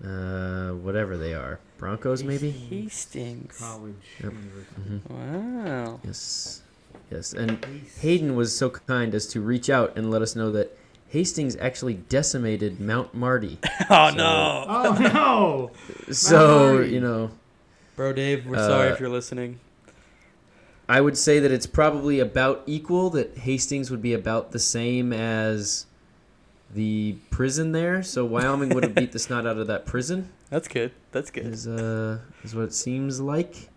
uh, whatever they are, Broncos maybe. Hastings. College Yep. University. hmm Wow. Yes, yes, and Hayden was so kind as to reach out and let us know that Hastings actually decimated Mount Marty. Oh So- no. Oh no! So you know, Bro, Dave, we're sorry Uh, if you're listening. I would say that it's probably about equal. That Hastings would be about the same as the prison there. So Wyoming would have beat the snot out of that prison. That's good. That's good. Is uh is what it seems like.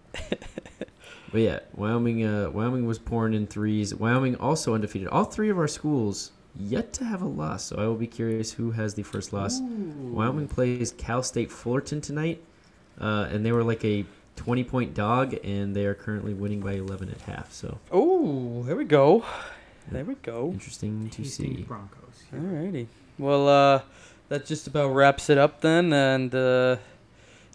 but yeah, Wyoming. Uh, Wyoming was pouring in threes. Wyoming also undefeated. All three of our schools yet to have a loss. So I will be curious who has the first loss. Wyoming plays Cal State Fullerton tonight, uh, and they were like a 20 point dog, and they are currently winning by 11 at half. So Oh, there we go. There we go. interesting to Hastings see. Broncos. Alrighty. Well, uh, that just about wraps it up then, and uh,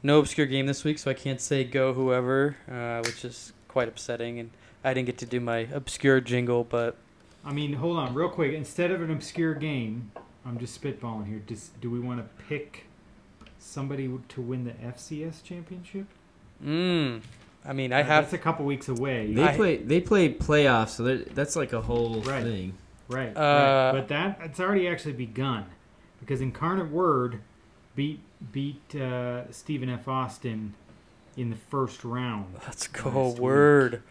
no obscure game this week, so I can't say go whoever, uh, which is quite upsetting, and I didn't get to do my obscure jingle, but I mean, hold on, real quick. Instead of an obscure game, I'm just spitballing here. Just, do we want to pick somebody to win the FCS championship? mm, I mean, I Uh, have That's a couple weeks away. They I- play they play playoffs, so that's like a whole Right. thing. Right, Uh, right. But that it's already actually begun because Incarnate Word beat beat uh, Stephen F. Austin in the first round. let's go last week.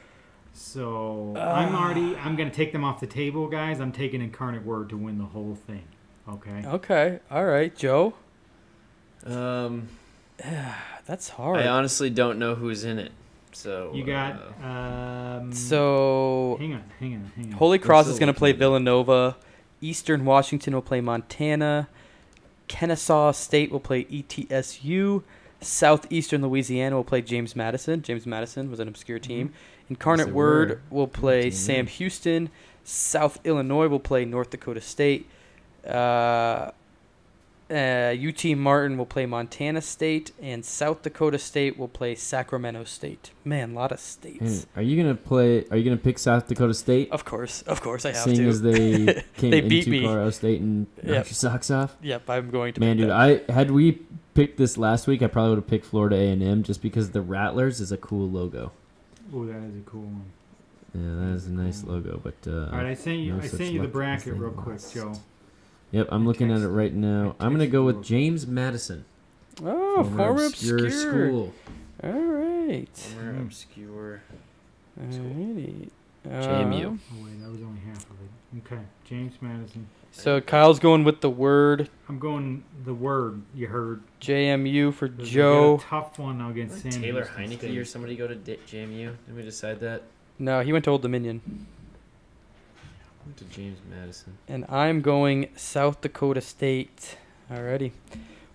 Word. So Uh. I'm already I'm gonna take them off the table, guys. I'm taking Incarnate Word to win the whole thing. Okay. Okay, all right, Joe. Um, That's hard. I honestly don't know who's in it. So You got uh, um, so hang on, hang on, hang on. Holy Cross still is going to play. Villanova. Eastern Washington will play Montana. Kennesaw State will play ETSU. Southeastern Louisiana will play James Madison. James Madison was an obscure team. Incarnate Word will play Sam. Houston. South Illinois will play North Dakota State. Uh, uh, UT Martin will play Montana State, and South Dakota State will play Sacramento State. Man, a lot of states. Are you gonna play? Are you gonna pick South Dakota State? Of course, of course, I have seeing to. as they came They beat into me. Colorado State and knocked Yep. your socks off. Yep, I'm going to. Man, dude. I had we picked this last week, I probably would have picked Florida A and M just because the Rattlers is a cool logo. Oh, that is a cool one. Yeah, that is a nice logo. But uh, All right, I sent you. no I sent you the bracket they real quick. Joe. yep, I'm looking at it right now. I I'm gonna go with James Madison. Oh, former, obscure. school. All right. Former Hmm. obscure. Alrighty. JMU. Um, Oh wait, that was only half of it. Okay, James Madison. So Kyle's going with the word I'm going the word you heard. JMU for Because we got Joe. a tough one now against Sam Taylor Houston Heinicke State. or somebody go to D- JMU? Did we decide that? No, he went to Old Dominion. Went to James Madison. And I'm going South Dakota State. Alrighty.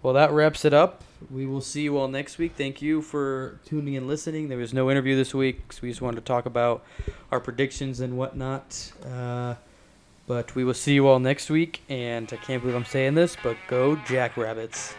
Well, that wraps it up. We will see you all next week. Thank you for tuning and listening. There was no interview this week, so we just wanted to talk about our predictions and whatnot. Uh, but we will see you all next week. And I can't believe I'm saying this, but go Jackrabbits.